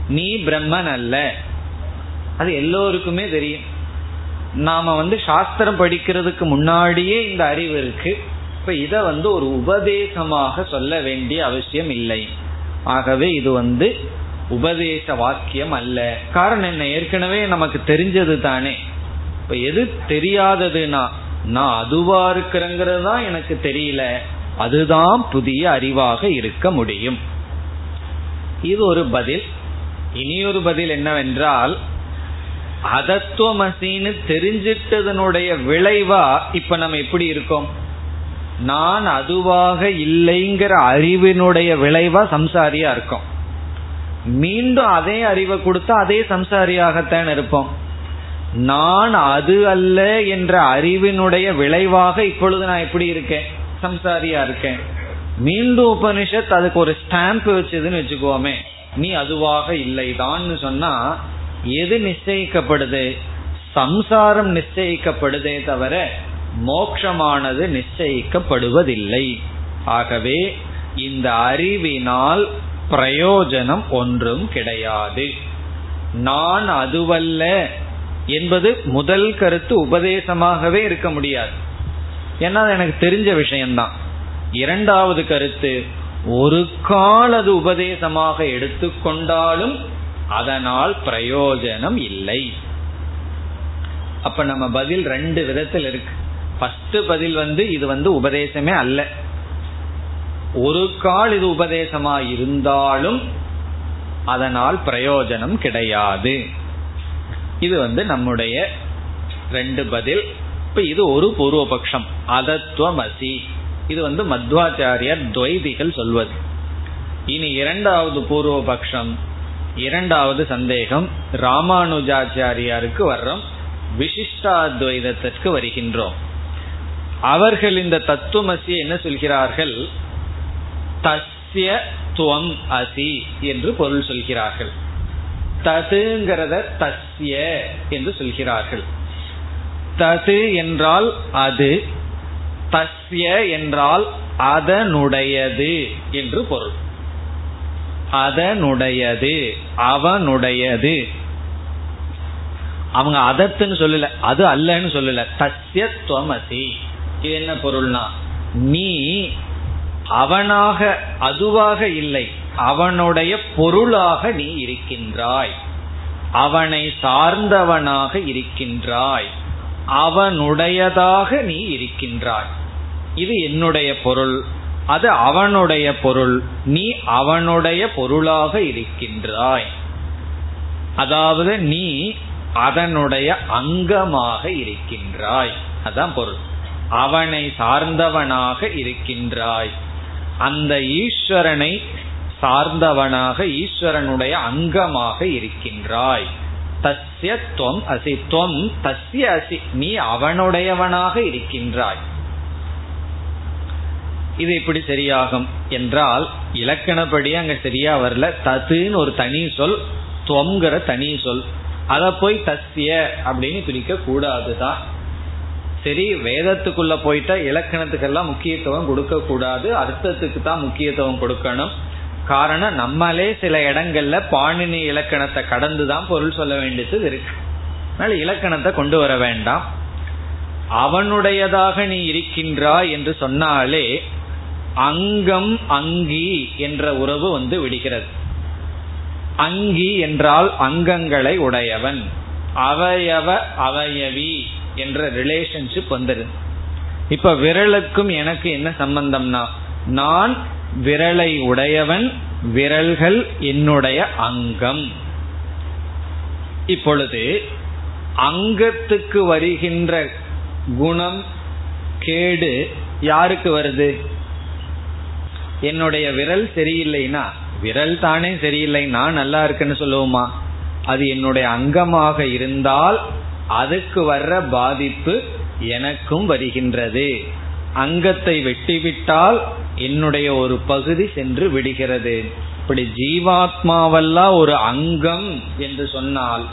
A: நீ பிரம்மன் அல்ல. அது எல்லோருக்குமே தெரியும். நாம வந்து சாஸ்திரம் படிக்கிறதுக்கு முன்னாடியே இந்த அறிவு இருக்கு. இப்ப இத வந்து ஒரு உபதேசமாக சொல்ல வேண்டிய அவசியம் இல்லை. ஆகவே இது வந்து உபதேச வாக்கியம் அல்ல. காரணம் என்ன? ஏற்கனவே நமக்கு தெரிஞ்சது தானே. இப்ப எது தெரியாததுன்னா நான் அதுவா இருக்கிறேங்கிறது தான் எனக்கு தெரியல. அதுதான் புதிய அறிவாக இருக்க முடியும். இது ஒரு பதில். இனியொரு பதில் என்னவென்றால் அதத்துவமசின்னு தெரிஞ்சிட்டதனுடைய விளைவா இப்ப நம்ம எப்படி இருக்கோம்? நான் அதுவாக இல்லைங்கிற அறிவினுடைய விளைவா சம்சாரியா இருக்கும். மீண்டும் அதே அறிவை கொடுத்தா அதே சம்சாரியாகத்தான் இருப்போம். நான் அது அல்ல என்ற அறிவினுடைய விளைவாக இப்பொழுது நான் எப்படி இருக்கேன்? சம்சாரியா இருக்கேன். மீண்டும் உபனிஷத் அதுக்கு ஒரு ஸ்டாம்ப் வச்சதுன்னு வச்சுக்கோமே. நீ அதுவாக இல்லைதான்னு சொன்னா எது நிச்சயிக்கப்படுது? சம்சாரம் நிச்சயிக்கப்படுதே தவிர மோக்ஷமானது நிச்சயிக்கப்படுவதில்லை. ஆகவே இந்த அறிவினால் பிரயோஜனம் ஒன்றும் கிடையாது. நான் அதுவல்ல என்பது முதல் கருத்து உபதேசமாகவே இருக்க முடியாது. ஏன்னா எனக்கு தெரிஞ்ச விஷயம்தான். இரண்டாவது கருத்து ஒரு காலது உபதேசமாக எடுத்துக்கொண்டாலும் அதனால் பிரயோஜனம் இல்லை. அப்ப நம்ம பதில் ரெண்டு விதத்தில் இருக்கு. ஃபர்ஸ்ட் பதில் வந்து இது வந்து உபதேசமே அல்ல. ஒரு கால் இது உபதேசமா இருந்தாலும் அதனால் பிரயோஜனம் கிடையாது. இது வந்து நம்முடைய ரெண்டு பதில். இப்போ இது ஒரு பூர்வபக்ஷம். அதத்துவமசி இது வந்து மத்வாச்சாரியர் துவைதிகள் சொல்வது. இனி இரண்டாவது பூர்வபக்ஷம் இரண்டாவது சந்தேகம் ராமானுஜாச்சாரியாருக்கு வர்றோம் விசிஷ்டாத்வைதத்திற்கு வருகின்றோம். அவர்கள் இந்த தத்துவமசி என்ன சொல்கிறார்கள்? தஸ்ய துவம் அசி என்று பொருள் சொல்கிறார்கள். ததுங்கிறத தஸ்ய என்று சொல்கிறார்கள். தது என்றால் அது தஸ்ய என்றால் அதனுடையது என்று பொருள். அதனுடையது அவனுடையது. அவங்க அதத்துன்னு சொல்லல அது அல்லன்னு சொல்லல. தஸ்யத்வமசி இது என்ன பொருள்னா நீ அவனாக அதுவாக இல்லை அவனுடைய பொருளாக நீ இருக்கின்றாய். அவனை சார்ந்தவனாக இருக்கின்றாய். அவனுடையதாக நீ இருக்கின்றாய். இது என்னுடைய பொருள். அது அவனுடைய பொருள். நீ அவனுடைய பொருளாக இருக்கின்றாய். அதாவது நீ அதனுடைய அங்கமாக இருக்கின்றாய். அதான் பொருள். அவனை சார்ந்தவனாக இருக்கின்றாய். அந்த ஈஸ்வரனை சார்ந்தவனாக ஈஸ்வரனுடைய அங்கமாக இருக்கின்றாய். தஸ்ய துவம் அசி துவம் தஸ்ய அசி நீ அவனுடையவனாக இருக்கின்றாய். இது இப்படி சரியாகும் என்றால் இலக்கணப்படி அங்க சரியா வரல. தத்துன்னு ஒரு தனி சொல் துவங்கிற தனி சொல். அதை போய் தஸ்ய அப்படின்னு பிரிக்க கூடாதுதான். சரி வேதத்துக்குள்ள போயிட்டா இலக்கணத்துக்கெல்லாம் முக்கியத்துவம் கொடுக்க கூடாது. அர்த்தத்துக்கு தான் முக்கியத்துவம் கொடுக்கணும். காரணம் நம்மளே சில இடங்கள்ல பாணினி இலக்கணத்தை கடந்து தான் பொருள் சொல்ல வேண்டியது இருக்கு. அதனால இலக்கணத்தை கொண்டு வர வேண்டாம். அவனுடையதாக நீ இருக்கின்றாய் என்று சொன்னாலே அங்கம் அங்கி என்ற உறவு வந்து விடுகிறது. அங்கி என்றால் அங்கங்களை உடையவன். அவயவ அவயவி என்ற ரிலேஷன்ஷிப் வந்துருது. இப்ப விரலுக்கும் எனக்கு என்ன சம்பந்தம்னா நான் விரலை உடையவன் விரல்கள் என்னுடைய அங்கம். இப்பொழுது அங்கத்துக்கு வருகின்ற குணம் கேடு யாருக்கு வருது? என்னுடைய விரல் சரியில்லைனா விரல் தானே சரியில்லை நான் நல்லா இருக்குன்னு சொல்லுவோமா? அது என்னுடைய அங்கமாக இருந்தால் அதுக்கு வர்ற பாதிப்பு எனக்கும் வருகின்றது. அங்கத்தை வெட்டிவிட்டால் என்னுடைய ஒரு பகுதி சென்று விடுகிறது. இப்படி ஜீவாத்மாவெல்லாம் ஒரு அங்கம் என்று சொன்னால்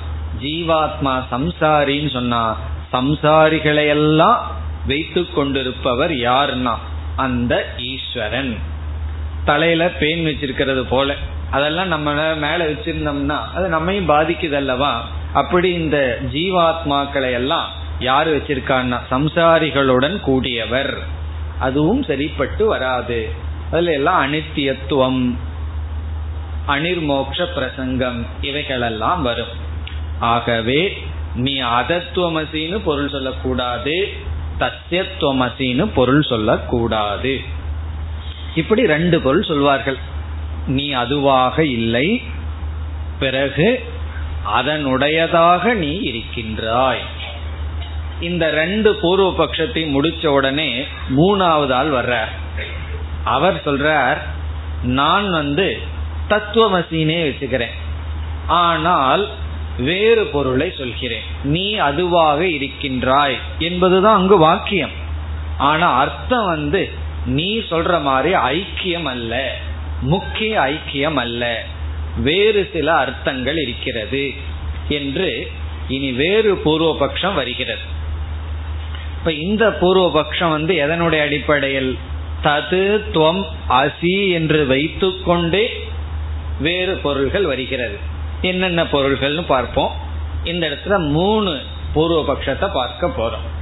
A: ஜீவாத்மா சம்சாரின்னு சொன்னா சம்சாரிகளையெல்லாம் வைத்து கொண்டிருப்பவர் யாருன்னா அந்த ஈஸ்வரன். தலையில பேன் வச்சிருக்கிறது போல. அதெல்லாம் நம்ம மேல வச்சிருந்தோம்னா அது நம்மையும் பாதிக்குது அல்லவா அப்படி இந்த ஜீவாத்மாக்களை எல்லாம் யாரு வச்சிருக்கான்னா? சம்சாரிகளுடன் கூடியவர். அதுவும் சரிப்பட்டு வராது. அதுல எல்லாம் அனித்தியத்துவம் அனிர்மோக்ஷ பிரசங்கம் இவைகளெல்லாம் வரும். ஆகவே நீ அதத்துவமசின்னு பொருள் சொல்லக்கூடாது தத்தியத்துவமசின்னு பொருள் சொல்லக்கூடாது. இப்படி ரெண்டு பொருள் சொல்வார்கள். நீ அதுவாக இல்லை பிறகு அதனுடையதாக நீ இருக்கின்றாய். இந்த ரெண்டு பூர்வ பட்சத்தை முடிச்ச உடனே மூணாவது ஆள் வர்றார். அவர் சொல்றார் நான் வந்து தத்துவமசினே வச்சுக்கிறேன். ஆனால் வேறு பொருளை சொல்கிறேன். நீ அதுவாக இருக்கின்றாய் என்பதுதான் அங்கு வாக்கியம். ஆனா அர்த்தம் வந்து நீ சொல்ற மாதிரி ஐக்கியம் அல்ல. முக்கிய ஐக்கியம் அல்ல. வேறு சில அர்த்தங்கள் இருக்கிறது என்று இனி வேறு பூர்வபக்ஷம் வருகிறது. இப்ப இந்த பூர்வபக்ஷம் வந்து எதனுடைய அடிப்படையில்? தது துவம் அசி என்று வைத்துக்கொண்டே வேறு பொருள்கள் வருகிறது. என்னென்ன பொருள்கள்னு பார்ப்போம். இந்த இடத்துல மூணு பூர்வபக்ஷத்தை பார்க்க போறோம்.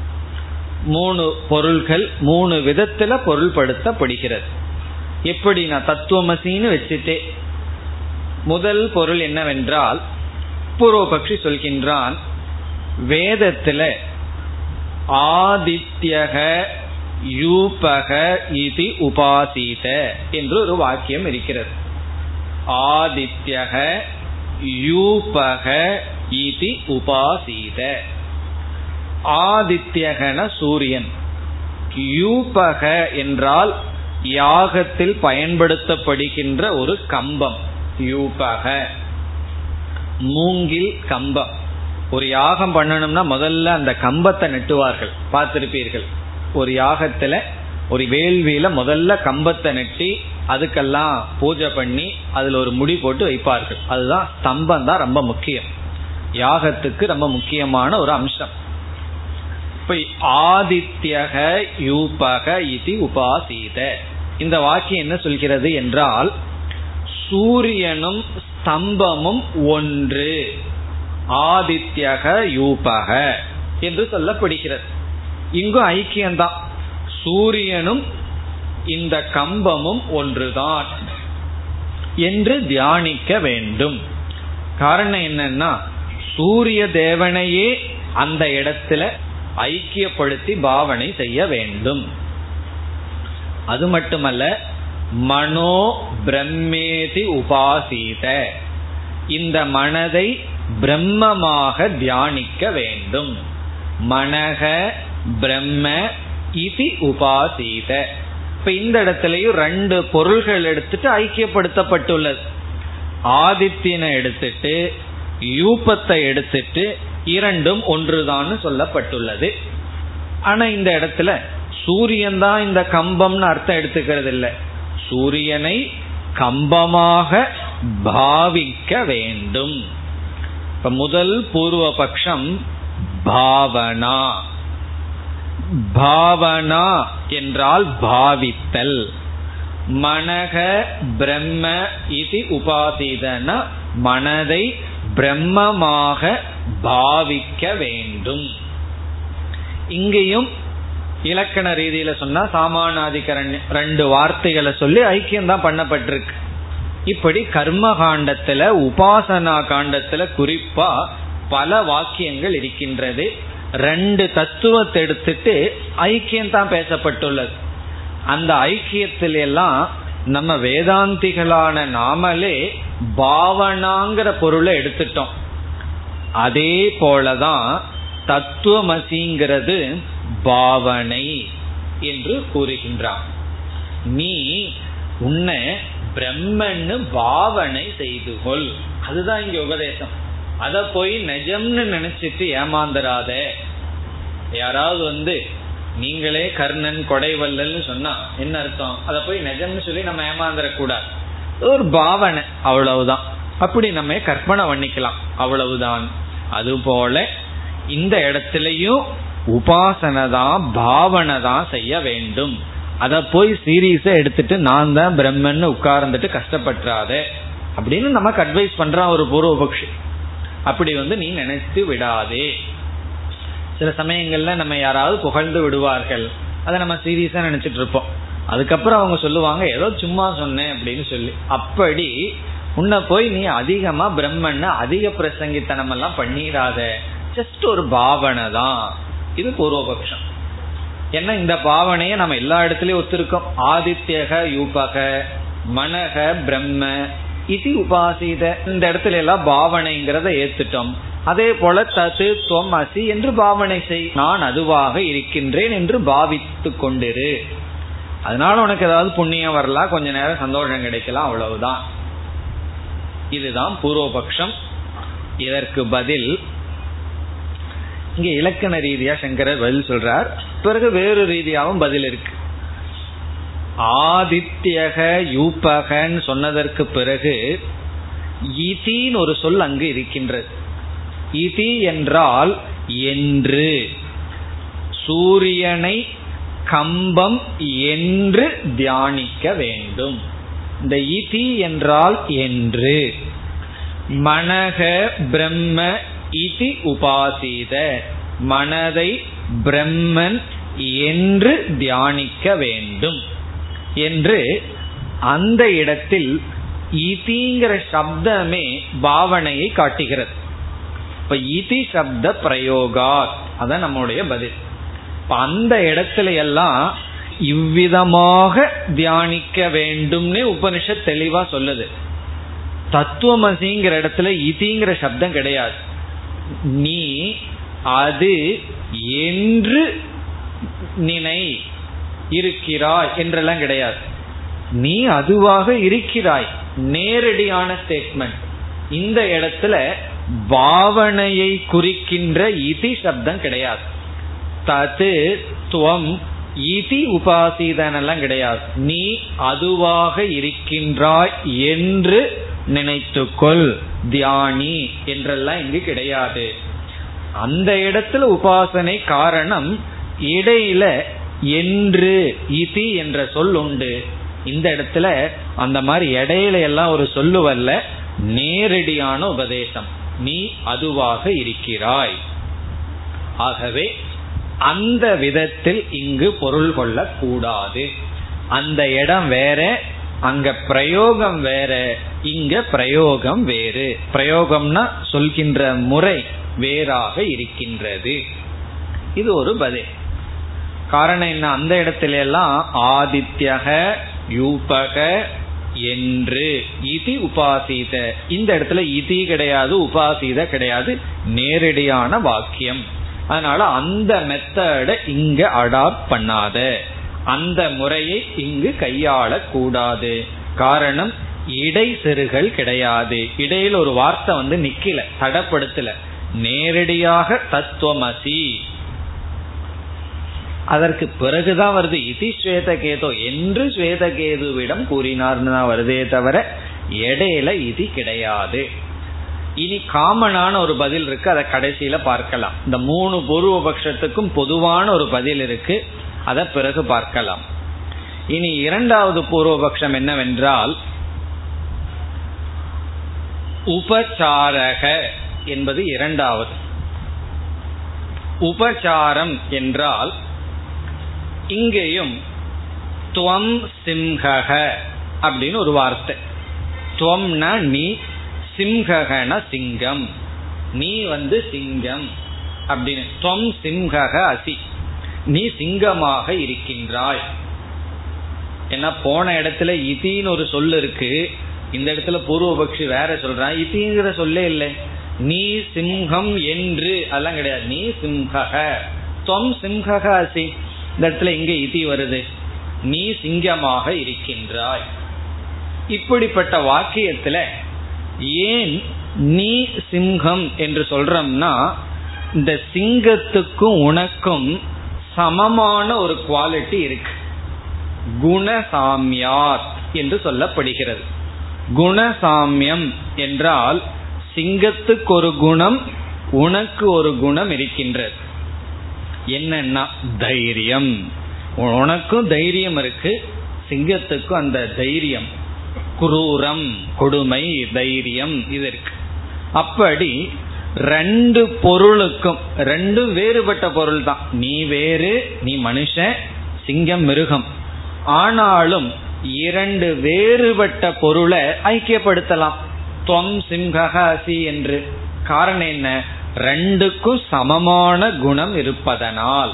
A: மூணு பொருள்கள் மூணு விதத்துல பொருள்படுத்தப்படுகிறது. எப்படி நான் தத்துவமசின்னு வச்சுட்டே முதல் பொருள் என்னவென்றால் பூர்வபக்ஷி சொல்கின்றான் வேதத்துல ஆதித்யக யூபக இது உபாசீத என்று ஒரு வாக்கியம் இருக்கிறது. ஆதித்யக யூபக இது உபாசீத. ஆதித்யகன சூரியன். யூபக என்றால் யாகத்தில் பயன்படுத்தப்படுகின்ற ஒரு கம்பம். யூபக. மூங்கில் கம்பம். ஒரு யாகம் பண்ணணும்னா முதல்ல அந்த கம்பத்தை நெட்டுவார்கள். பார்த்திருப்பீர்கள். ஒரு யாகத்துல ஒரு வேள்வியில முதல்ல கம்பத்தை நெட்டி அதுக்கெல்லாம் பூஜை பண்ணி அதுல ஒரு முடி போட்டு வைப்பார்கள். அதுதான் ஸ்தம்பம் தான் ரொம்ப முக்கியம். யாகத்துக்கு ரொம்ப முக்கியமான ஒரு அம்சம். இப்ப ஆதித்யக யூபக இது உபாசீத. இந்த வாக்கியம் என்ன சொல்கிறது என்றால் சூரியனும் ஸ்தம்பமும் ஒன்று ஆதித்யக யூபக என்று சொல்லப்படுகிறது. இங்கும் ஐக்கியம்தான். சூரியனும் இந்த கம்பமும் ஒன்றுதான் என்று தியானிக்க வேண்டும். காரணம் என்னன்னா சூரிய தேவனையே அந்த இடத்துல ஐக்கியப்படுத்தி பாவனை செய்ய வேண்டும். அது மட்டுமல்ல மனோ பிரம்மேதி உபாசீத. இந்த மனதை பிரம்மமாக தியானிக்க வேண்டும். மனக பிரம்ம இதி உபாசீத. இப்ப இந்த இடத்துலயும் ரெண்டு பொருள்கள் எடுத்துட்டு ஐக்கியப்படுத்தப்பட்டுள்ளது. ஆதித்யனை எடுத்துட்டு யூபத்தை எடுத்துட்டு இரண்டும் ஒன்றுதான் சொல்லப்பட்டுள்ளது. ஆனா இந்த இடத்துல சூரியன் தான் இந்த கம்பம்னு அர்த்தம் எடுத்துக்கிறது இல்லை. சூரியனை கம்பமாக பாவிக்க வேண்டும். இப்ப முதல் பூர்வ பட்சம் பாவனா. பாவனா என்றால் பாவித்தல். மனக பிரம்ம இது உபாதிதன மனதை பிரம்மமாக பாவிக்க வேண்டும். இங்கேயும் இலக்கண ரீதியில சொன்னா சாமானாதிகரன் ரெண்டு வார்த்தைகளை சொல்லி ஐக்கியம் தான் பண்ணப்பட்டிருக்கு. இப்படி கர்ம காண்டத்துல உபாசனா காண்டத்துல குறிப்பா பல வாக்கியங்கள் இருக்கின்றது. ரெண்டு தத்துவத்தை எடுத்துட்டு ஐக்கியம் தான் பேசப்பட்டுள்ளது. அந்த ஐக்கியத்தில எல்லாம் நம்ம வேதாந்திகளான நாமளே பாவனாங்கிற பொருளை எடுத்துட்டோம். அதே போலதான் தத்துவமசிங்கிறது பாவனை என்று கூறுகின்றான். நீ உன்னை பிரம்மன்னு பாவனை செய்து கொள். அதுதான் இங்க உபதேசம். அத போய் நிஜம்னு நினைச்சிட்டு ஏமாந்துராத யாராவது வந்து நீங்களே கர்ணன் கொடைவல்லல்னு சொன்னா என்ன அர்த்தம்? அத போய் நிஜம்னு சொல்லி நம்ம ஏமாந்துடக்கூடாது ஒரு பாவனை அவ்வளவுதான். அப்படி நம்ம கற்பனை பண்ணிக்கலாம். அவ்வளவுதான். அதுபோல இந்த இடத்துலயும் உபாசனை தான் பாவனை தான் செய்ய வேண்டும். அத போய் சீரியஸா எடுத்துட்டு நான் தான் பிரம்மன்னு உட்கார்ந்துட்டு கஷ்டப்பட்டுறாத. அப்படின்னு நமக்கு அட்வைஸ் பண்றான் ஒரு பூர்வபக்ஷி அப்படி வந்து நீ நினைத்து விடாதே. சில சமயங்கள்ல நம்ம யாராவது புகழ்ந்து விடுவார்கள். அதை நம்ம சீரியஸா நினைச்சிட்டு இருப்போம். அதுக்கப்புறம் அவங்க சொல்லுவாங்க ஏதோ சும்மா சொன்னேன் அப்படின்னு சொல்லி. அப்படி உன்னை போய் நீ அதிகமா பிரம்மன்னு அதிக பிரசங்கித்தனம் எல்லாம் பண்ணிடாத ஜஸ்ட் ஒரு பாவனை தான். இது பூர்வபக்ஷம். ஏன்னா இந்த பாவனையை நம்ம எல்லா இடத்துலயும் ஒத்துருக்கோம். ஆதித்யக யூபக மனக பிரம்ம இது உபாசித இந்த இடத்துல எல்லாம் பாவனைங்கிறத ஏத்துட்டோம். அதே போல தது துவம் அசி என்று பாவனை செய். நான் அதுவாக இருக்கின்றேன் என்று பாவித்து கொண்டிரு. அதனால உனக்கு ஏதாவது புண்ணியம் வரலாம் கொஞ்ச நேரம் சந்தோஷம் கிடைக்கலாம் அவ்வளவுதான். இதுதான் பூர்வபக்ஷம். இதற்கு பதில் இங்க இலக்கண ரீதியா சங்கரர் பதில் சொல்றார். பிறகு வேறு ரீதியாகவும் பதில் இருக்கு. ஆதித்யக யூபகன்னு சொன்னதற்கு பிறகு இதின்னு ஒரு சொல் அங்கு இருக்கின்றது. இதி என்றால் என்று. சூரியனை கம்பம் என்று தியானிக்க வேண்டும். இந்த இதி என்றால் என்று. மனக பிரம்ம இதி உபாசித. மனதை பிரம்மன் என்று தியானிக்க வேண்டும். என்று அந்த இடத்தில் இதிங்கிற சப்தமே பாவனையை காட்டுகிறது. இப்ப இதி சப்த பிரயோகா. அதான் நம்முடைய பதில். அந்த இடத்துல எல்லாம் இவ்விதமாக தியானிக்க வேண்டும்னு உபனிஷத் தெளிவா சொல்லுது. தத்துவமசிங்கிற இடத்துல இதிங்கிற சப்தம் கிடையாது. நீ அது என்று நினை இருக்கிறாய் என்றெல்லாம் கிடையாது. நீ அதுவாக இருக்கிறாய். நேரடியான ஸ்டேட்மெண்ட் இந்த இடத்துல பாவனையை குறிக்கின்ற இதி சப்தம் கிடையாது. தது துவம் இதி உபாசிதனெல்லாம் கிடையாது. நீ அதுவாக இருக்கின்றாய் என்று நினைத்துக்கொள். தியானி என்றெல்லாம் இங்கு கிடையாது. அந்த இடத்துல உபாசனை காரணம் இடையில என்று இதி என்ற சொல் உண்டு. இந்த இடத்துல அந்த மாதிரி இடையில எல்லாம் ஒரு சொல்லுவல்ல நேரடியான உபதேசம். நீ அதுவாக இருக்கிறாய். ஆகவே அந்த விதத்தில் இங்கு பொருள் கொள்ள கூடாது அந்த இடம் வேற அங்க பிரயோகம் வேற இங்க பிரயோகம் வேறு. பிரயோகம்னா சொல்கின்ற முறை வேறாக இருக்கின்றது. இது ஒரு பதில். காரணம் என்ன? அந்த இடத்துல எல்லாம் ஆதித்யக யூபக என்று இதி உபாசித. இந்த இடத்துல இதி கிடையாது உபாசித கிடையாது. நேரடியான வாக்கியம். அதனால அந்த மெத்தட இங்க அடாப்ட் பண்ணாத. அந்த முறையை இங்கு கையாள கூடாது காரணம் இடை செருகல் கிடையாது. இடையில் ஒரு வார்த்தை வந்து நிக்கல தடப்படுத்தல. நேரடியாக தத்துவமசி. அதற்கு பிறகுதான் வருது இதி ஸ்வேதகேதோ என்று ஸ்வேதகேதுவிடம் கூறினார்னு தான் வருதே தவிர இடையில இது கிடையாது. இனி காமனான ஒரு பதில் இருக்கு அதை கடைசியில பார்க்கலாம். இந்த மூணு பூர்வபக்ஷத்துக்கும் பொதுவான ஒரு பதில் இருக்கு அதை பிறகு பார்க்கலாம். இனி இரண்டாவது பூர்வபக்ஷம் என்னவென்றால் உபசாரக என்பது இரண்டாவது. உபசாரம் என்றால் இங்கேயும் துவம் சிம்ஹக அப்படின்னு ஒரு வார்த்தை. துவம்னா நீ சிம்ஹகன சிங்கம். நீ வந்து சிங்கம். அப்படின்னு. துவம் சிம்ஹக அசி. நீ சிங்கமாக இருக்கின்றாய். ஏன்னா போன இடத்துல இதின்னு ஒரு சொல் இருக்கு. இந்த இடத்துல பூர்வபக்ஷி வேற சொல்றான் இதிங்கிற சொல்லே இல்லை. நீ சிம்ஹம் என்று. அதெல்லாம் கிடையாது. நீ சிம்ஹக. துவம் சிம்ஹக அசி. இந்த இடத்துல இங்க இதி வருது. நீ சிங்கமாக இருக்கின்றாய். இப்படிப்பட்ட வாக்கியத்துல ஏன் நீ சிங்கம் என்று சொல்றோம்னா இந்த சிங்கத்துக்கும் உனக்கும் சமமான ஒரு குவாலிட்டி இருக்கு. குணசாமியார் என்று சொல்லப்படுகிறது. குணசாமியம் என்றால் சிங்கத்துக்கு ஒரு குணம் உனக்கு ஒரு குணம் இருக்கின்றது. என்னன்னா தைரியம். உனக்கும் தைரியம் இருக்கு சிங்கத்துக்கும் அந்த தைரியம். குரூரம் கொடுமை தைரியம் இது இருக்கு. அப்படி ரெண்டு பொருளுக்கும் ரெண்டும் வேறுபட்ட பொருள் தான் நீ வேறு நீ மனுஷன் சிங்கம் மிருகம். ஆனாலும் இரண்டு வேறுபட்ட பொருளை ஐக்கியப்படுத்தலாம். துவம் சிம்ஹக என்று. காரணம் என்ன? ரெண்டுக்கும் சமமான குணம் இருப்பதனால்.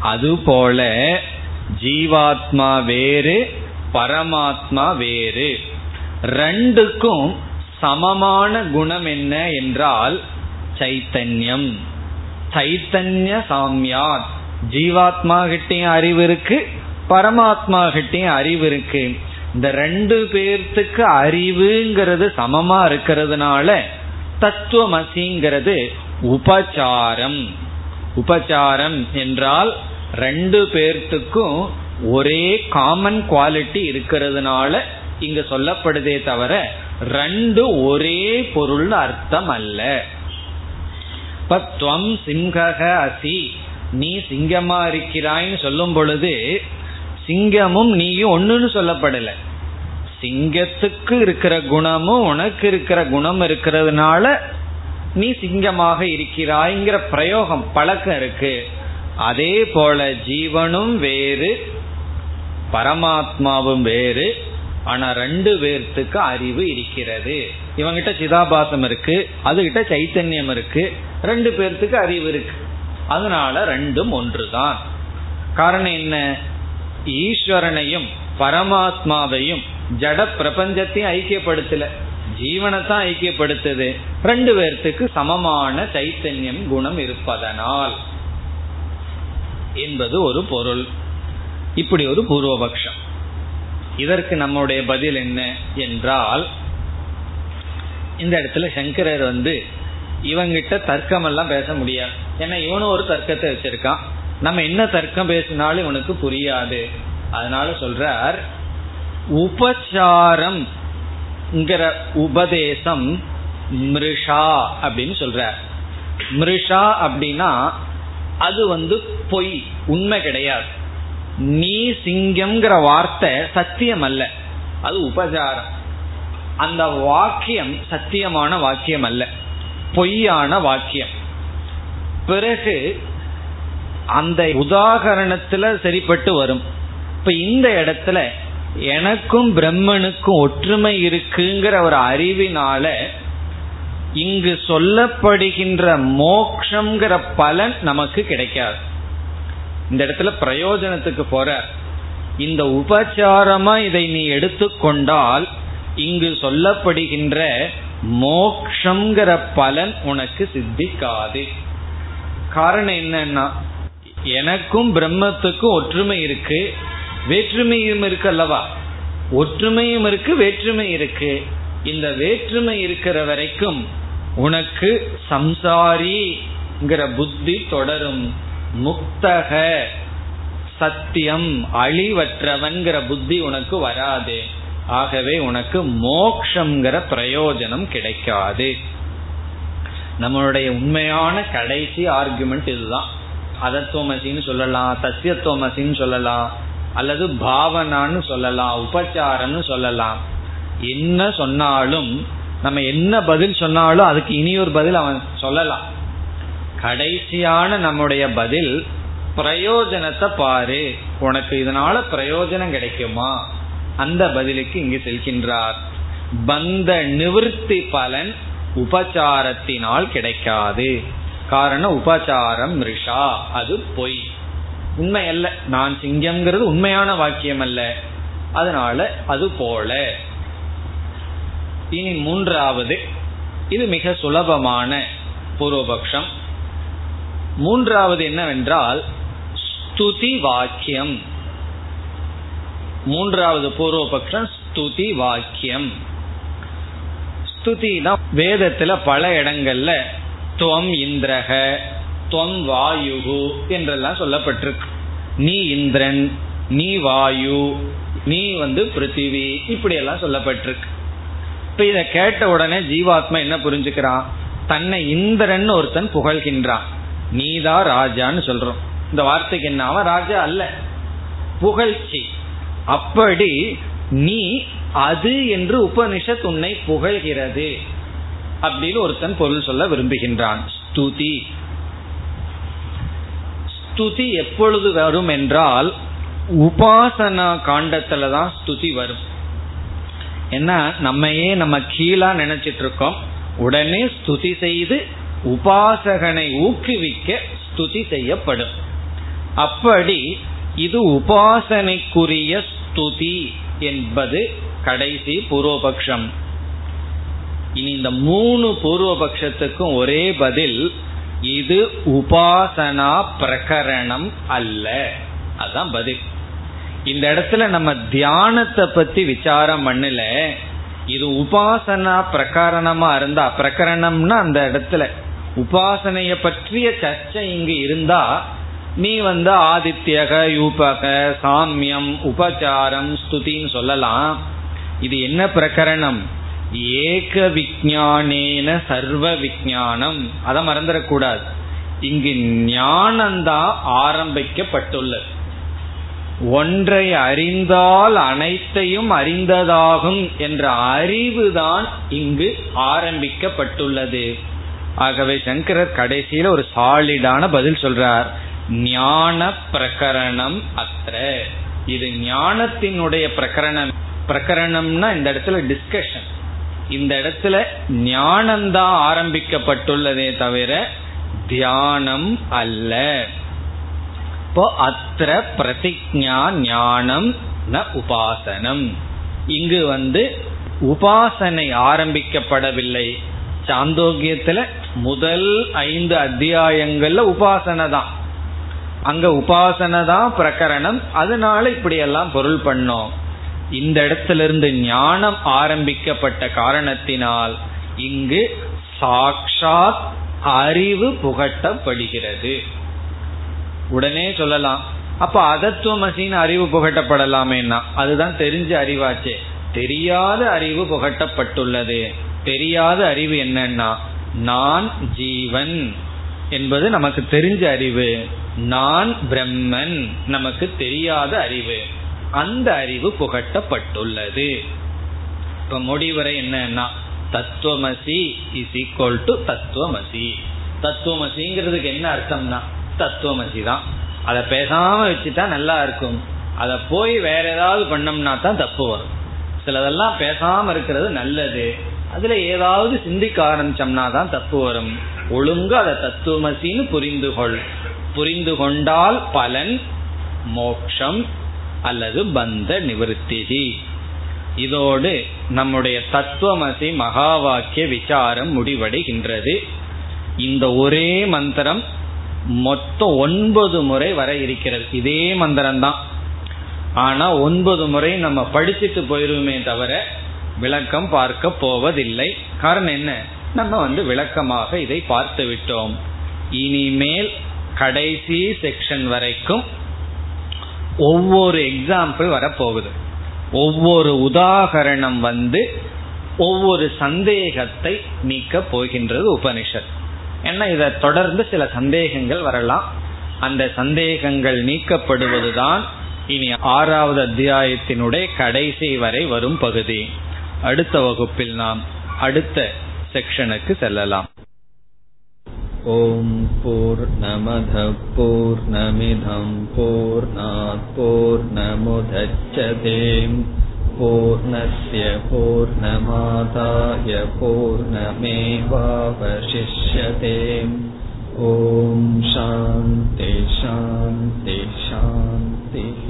A: அதுபோல ஜீவாத்மா வேறு பரமாத்மா வேறு. ரெண்டுக்கும் சமமான குணம் என்ன என்றால் சைத்தன்யம். சைத்தன்ய சாமியார் ஜீவாத்மா கிட்டையும் அறிவு இருக்கு பரமாத்மா கிட்டையும் அறிவு இருக்கு. இந்த ரெண்டு பேர்த்துக்கு அறிவுங்கிறது சமமா இருக்கிறதுனால தத்துவமசிங்கிறது உபச்சாரம். உபச்சாரம் என்றால் ரெண்டு பேர்த்துக்கும் ஒரே காமன் குவாலிட்டி இருக்கிறதுனால இங்க சொல்லப்படுதே தவிர ரெண்டு ஒரே பொருள் அர்த்தம் அல்ல துவம் சிங்கக அசி நீ சிங்கமா இருக்கிறாய்ன்னு சொல்லும் பொழுது சிங்கமும் நீயும் ஒன்றுன்னு சொல்லப்படல. சிங்கத்துக்கு இருக்கிற குணமும் உனக்கு இருக்கிற குணம் இருக்கிறதுனால நீ சிங்கமாக இருக்கிறாய்ங்கிற பிரயோகம் பழக்கம் இருக்கு. அதே போல ஜீவனும் வேறு பரமாத்மாவும் வேறு ஆனா ரெண்டு பேர்த்துக்கு அறிவு இருக்கிறது. இவங்கிட்ட சிதாபாசம் இருக்கு அதுகிட்ட சைத்தன்யம் இருக்கு ரெண்டு பேர்த்துக்கு அறிவு இருக்கு. அதனால ரெண்டும் ஒன்றுதான். காரணம் என்ன? ஈஸ்வரனையும் பரமாத்மாவையும் ஜட பிரபஞ்சத்தையும் ஐக்கியப்படுத்தல. ஜீவனைத்தான் ஐக்கியப்படுத்துது. ரெண்டு பேர்த்துக்கு சமமான சைத்தன்யம் குணம் இருப்பதனால். என்பது ஒரு பொருள். இப்படி ஒரு பூர்வபக்ஷம். இதற்கு நம்முடைய பதில் என்ன என்றால் இந்த இடத்துல சங்கரர் வந்து இவங்கிட்ட தர்க்கம் எல்லாம் பேச முடியாது. ஏன்னா இவனும் ஒரு தர்க்கத்தை வச்சிருக்கான். நம்ம என்ன தர்க்கம் பேசினாலும் இவனுக்கு புரியாது. அதனால சொல்றார் உபச்சாரம் உபதேசம் மிருஷா அப்படின்னு சொல்றார். மிருஷா அப்படின்னா அது வந்து பொய் உண்மை கிடையாது. நீ சிங்கம்ங்கிற வார்த்தை சத்தியம் அல்ல அது உபசாரம். அந்த வாக்கியம் சத்தியமான வாக்கியம் அல்ல பொய்யான வாக்கியம். பிறகு அந்த உதாகரணத்துல சரிப்பட்டு வரும். இப்ப இந்த இடத்துல எனக்கும் பிரம்மனுக்கும் ஒற்றுமை இருக்குங்கிற ஒரு அறிவினால இங்கு சொல்லப்படுகின்ற மோக்ஷங்கிற பலன் நமக்கு கிடைக்காது. இந்த இடத்துல பிரயோஜனத்துக்கு போற. இந்த உபச்சாரமா இதை நீ எடுத்துக்கொண்டால் இங்கு சொல்லப்படுகின்ற மோக்ஷங்கிற பலன் உனக்கு சித்திக்காது. காரணம் என்னன்னா எனக்கும் பிரம்மத்துக்கும் ஒற்றுமை இருக்கு வேற்றுமையும் இருக்கு அல்லவா? ஒற்றுமையும் இருக்கு வேற்றுமை இருக்கு. இந்த வேற்றுமை இருக்கிற வரைக்கும் உனக்கு சம்சாரிங்கிற புத்தி தொடரும். முக்தக சத்தியம் அழிவற்றவன்கிற புத்தி உனக்கு வராது. ஆகவே உனக்கு மோக்ஷங்கிற பிரயோஜனம் கிடைக்காது. நம்மளுடைய உண்மையான கடைசி ஆர்குமெண்ட் இதுதான். அதத்துவமசின்னு சொல்லலாம் தசியத்துவமசின்னு சொல்லலாம் அல்லது பாவனான்னு சொல்லலாம் உபச்சாரம்னு சொல்லலாம். என்ன சொன்னாலும் நம்ம என்ன பதில் சொன்னாலும் அதுக்கு இனி ஒரு பதில் அவன் சொல்லலாம். கடைசியான நம்முடைய பதில் பிரயோஜனத்தை பாரு. உனக்கு இதனால பிரயோஜனம் கிடைக்குமா? அந்த பதிலுக்கு இங்கு செல்கின்றார். பந்த நிவர்த்தி பலன் உபச்சாரத்தினால் கிடைக்காது. காரணம் உபச்சாரம் ரிஷா அது பொய். உண்மை அல்ல நான் சிங்கம்ங்கிறது உண்மையான வாக்கியம் அல்ல அதனால அது போல. இனி மூன்றாவது இது மிக சுலபமான பூர்வபக்ஷம். மூன்றாவது என்னவென்றால் ஸ்துதி வாக்கியம். மூன்றாவது பூர்வபக்ஷம் ஸ்துதி வாக்கியம். ஸ்துதினா வேதத்துல பல இடங்கள்ல துவம் இந்திரக துவம் வாயுகு என்றெல்லாம் சொல்லப்பட்டிருக்கு. நீ இந்திரன் நீ வாயு நீ வந்து பிருத்திவி இப்படி எல்லாம் சொல்லப்பட்டிருக்கு. இப்ப இத கேட்ட உடனே ஜீவாத்மா என்ன புரிஞ்சுக்கிறான்? தன்னை இந்திரன் ஒருத்தன் புகழ்கின்றான். நீதான் ராஜான்னு சொல்றோம். இந்த வார்த்தைக்கு என்ன? அவன் ராஜா அல்ல. புகழ்ச்சி. அப்படி நீ அது என்று உபனிஷத் உன்னை புகழ்கிறது அப்படின்னு ஒருத்தன் பொருள் சொல்ல விரும்புகின்றான். ஸ்துதி. ஸ்துதி எப்பொழுது வரும் என்றால் உபாசனா காண்டத்துல தான் ஸ்துதி வரும். ஏன்னா நம்மையே நம்ம கீழா நினைச்சிட்டு இருக்கோம். உடனே ஸ்துதி செய்து உபாசகனை ஊக்குவிக்க ஸ்துதி செய்யப்படும். அப்படி இது உபாசனைக்குரிய ஸ்துதி என்பது கடைசி பூர்வபக்ஷம். இனி இந்த மூணு பூர்வபக்ஷத்துக்கும் ஒரே பதில் இது உபாசனா பிரகரணம் அல்ல. அதுதான் பதில். இந்த இடத்துல நம்ம தியானத்தை பத்தி விசாரம் பண்ணல. இது உபாசனா பிரகரணமா இருந்தா பிரகரணம்னா அந்த இடத்துல உபாசனைய பற்றிய சர்ச்சை இங்கு இருந்தா நீ வந்து ஆதித்யக யூபக சாமியம் உபச்சாரம் ஸ்துதின்னு சொல்லலாம். இது என்ன பிரகரணம்? ஏக விஜானேன சர்வ விஜானம் அதை மறந்துடக்கூடாது. இங்கு ஞானந்தான் ஆரம்பிக்கப்பட்டுள்ளது. ஒன்றை அறிந்தால் அனைத்தையும் அறிந்ததாகும் என்ற அறிவுதான் இங்கு ஆரம்பிக்கப்பட்டுள்ளது. ஆகவே சங்கரர் கடைசியில ஒரு சாலிடான பதில் சொல்றார். ஞான பிரகரணம் அத்த. இது ஞானத்தினுடைய பிரகரணம். பிரகரணம்னா இந்த இடத்துல டிஸ்கஷன் இந்த இடத்துல ஞானம்தான் ஆரம்பிக்கப்பட்டுள்ளதே தவிர தியானம் அல்ல. இப்போ அத்திர பிரதிஜா ஞானம் ந உபாசனம். இங்கு வந்து உபாசனை ஆரம்பிக்கப்படவில்லை. சாந்தோக்கியத்துல முதல் ஐந்து அத்தியாயங்கள்ல உபாசனை தான். அங்க உபாசனை தான் பிரகரணம். அதனால இப்படி எல்லாம் பொருள் பண்ணோம். இந்த இடத்துல இருந்து ஞானம் ஆரம்பிக்கப்பட்ட காரணத்தினால் இங்கு சாக்ஷாத் அறிவு புகட்டப்படுகிறது. உடனே சொல்லலாம். அப்ப அதத்துவமசின்னு அறிவு புகட்டப்படலாமேன்னா? அதுதான் தெரிஞ்ச அறிவாச்சே. தெரியாத அறிவு புகட்டப்பட்டுள்ளது. தெரியாத அறிவு என்னன்னா நான் ஜீவன் என்பது நமக்கு தெரிஞ்ச அறிவு. நான் பிரம்மன் நமக்கு தெரியாத அறிவு. அந்த அறிவு புகட்டப்பட்டுள்ளது. இப்ப முடிவுரை என்னன்னா தத்துவமசி இஸ் ஈக்வல் டு தத்துவமசி. தத்துவமசிங்கிறதுக்கு என்ன அர்த்தம்னா தத்துவமசி தான். அதை பேசாம வச்சுட்டா நல்லா இருக்கும். அதை போய் வேற ஏதாவது பண்ணோம்னா தான் தப்பு வரும். சிலதெல்லாம் பேசாம இருக்கிறது நல்லது. அதுல ஏதாவது சிந்திக்க ஆரம்பிச்சோம்னா தான் தப்பு வரும். ஒழுங்கு அதை தத்துவமசின்னு புரிந்து கொள் புரிந்து கொண்டால் பலன் மோக்ஷம் அல்லது பந்த நிவர்த்திகி. இதோடு நம்முடைய தத்துவமசி மகா வாக்கிய விசாரம் முடிவடைகின்றது. இந்த ஒரே மந்திரம் மொத்தம் ஒன்பது முறை வர இருக்கிறது. இதே மந்திரம் தான் ஆனா ஒன்பது முறை நம்ம படிச்சுட்டு போயிருவோமே தவிர விளக்கம் பார்க்க போவதில்லை. காரணம் என்ன? நம்ம வந்து விளக்கமாக இதை பார்த்து விட்டோம். இனிமேல் கடைசி செக்ஷன் வரைக்கும் ஒவ்வொரு எக்ஸாம்பிள் வரப்போகுது. ஒவ்வொரு உதாகரணம் வந்து ஒவ்வொரு சந்தேகத்தை நீக்க போகின்றது உபனிஷத். ஏன்னா இதை தொடர்ந்து சில சந்தேகங்கள் வரலாம். அந்த சந்தேகங்கள் நீக்கப்படுவதுதான் இனி ஆறாவது அத்தியாயத்தினுடைய கடைசி வரை வரும் பகுதி. அடுத்த வகுப்பில் நாம் அடுத்த செக்ஷனுக்கு செல்லலாம். ஓம் போர் நமத போர் நமிதம் போர் நாற் நமுதச்சதேம் பூர்ணய பூர்ணமாதாய பூர்ணமேவாவசிஷ்யதேம். ॐ शान्ति शान्ति शान्तिः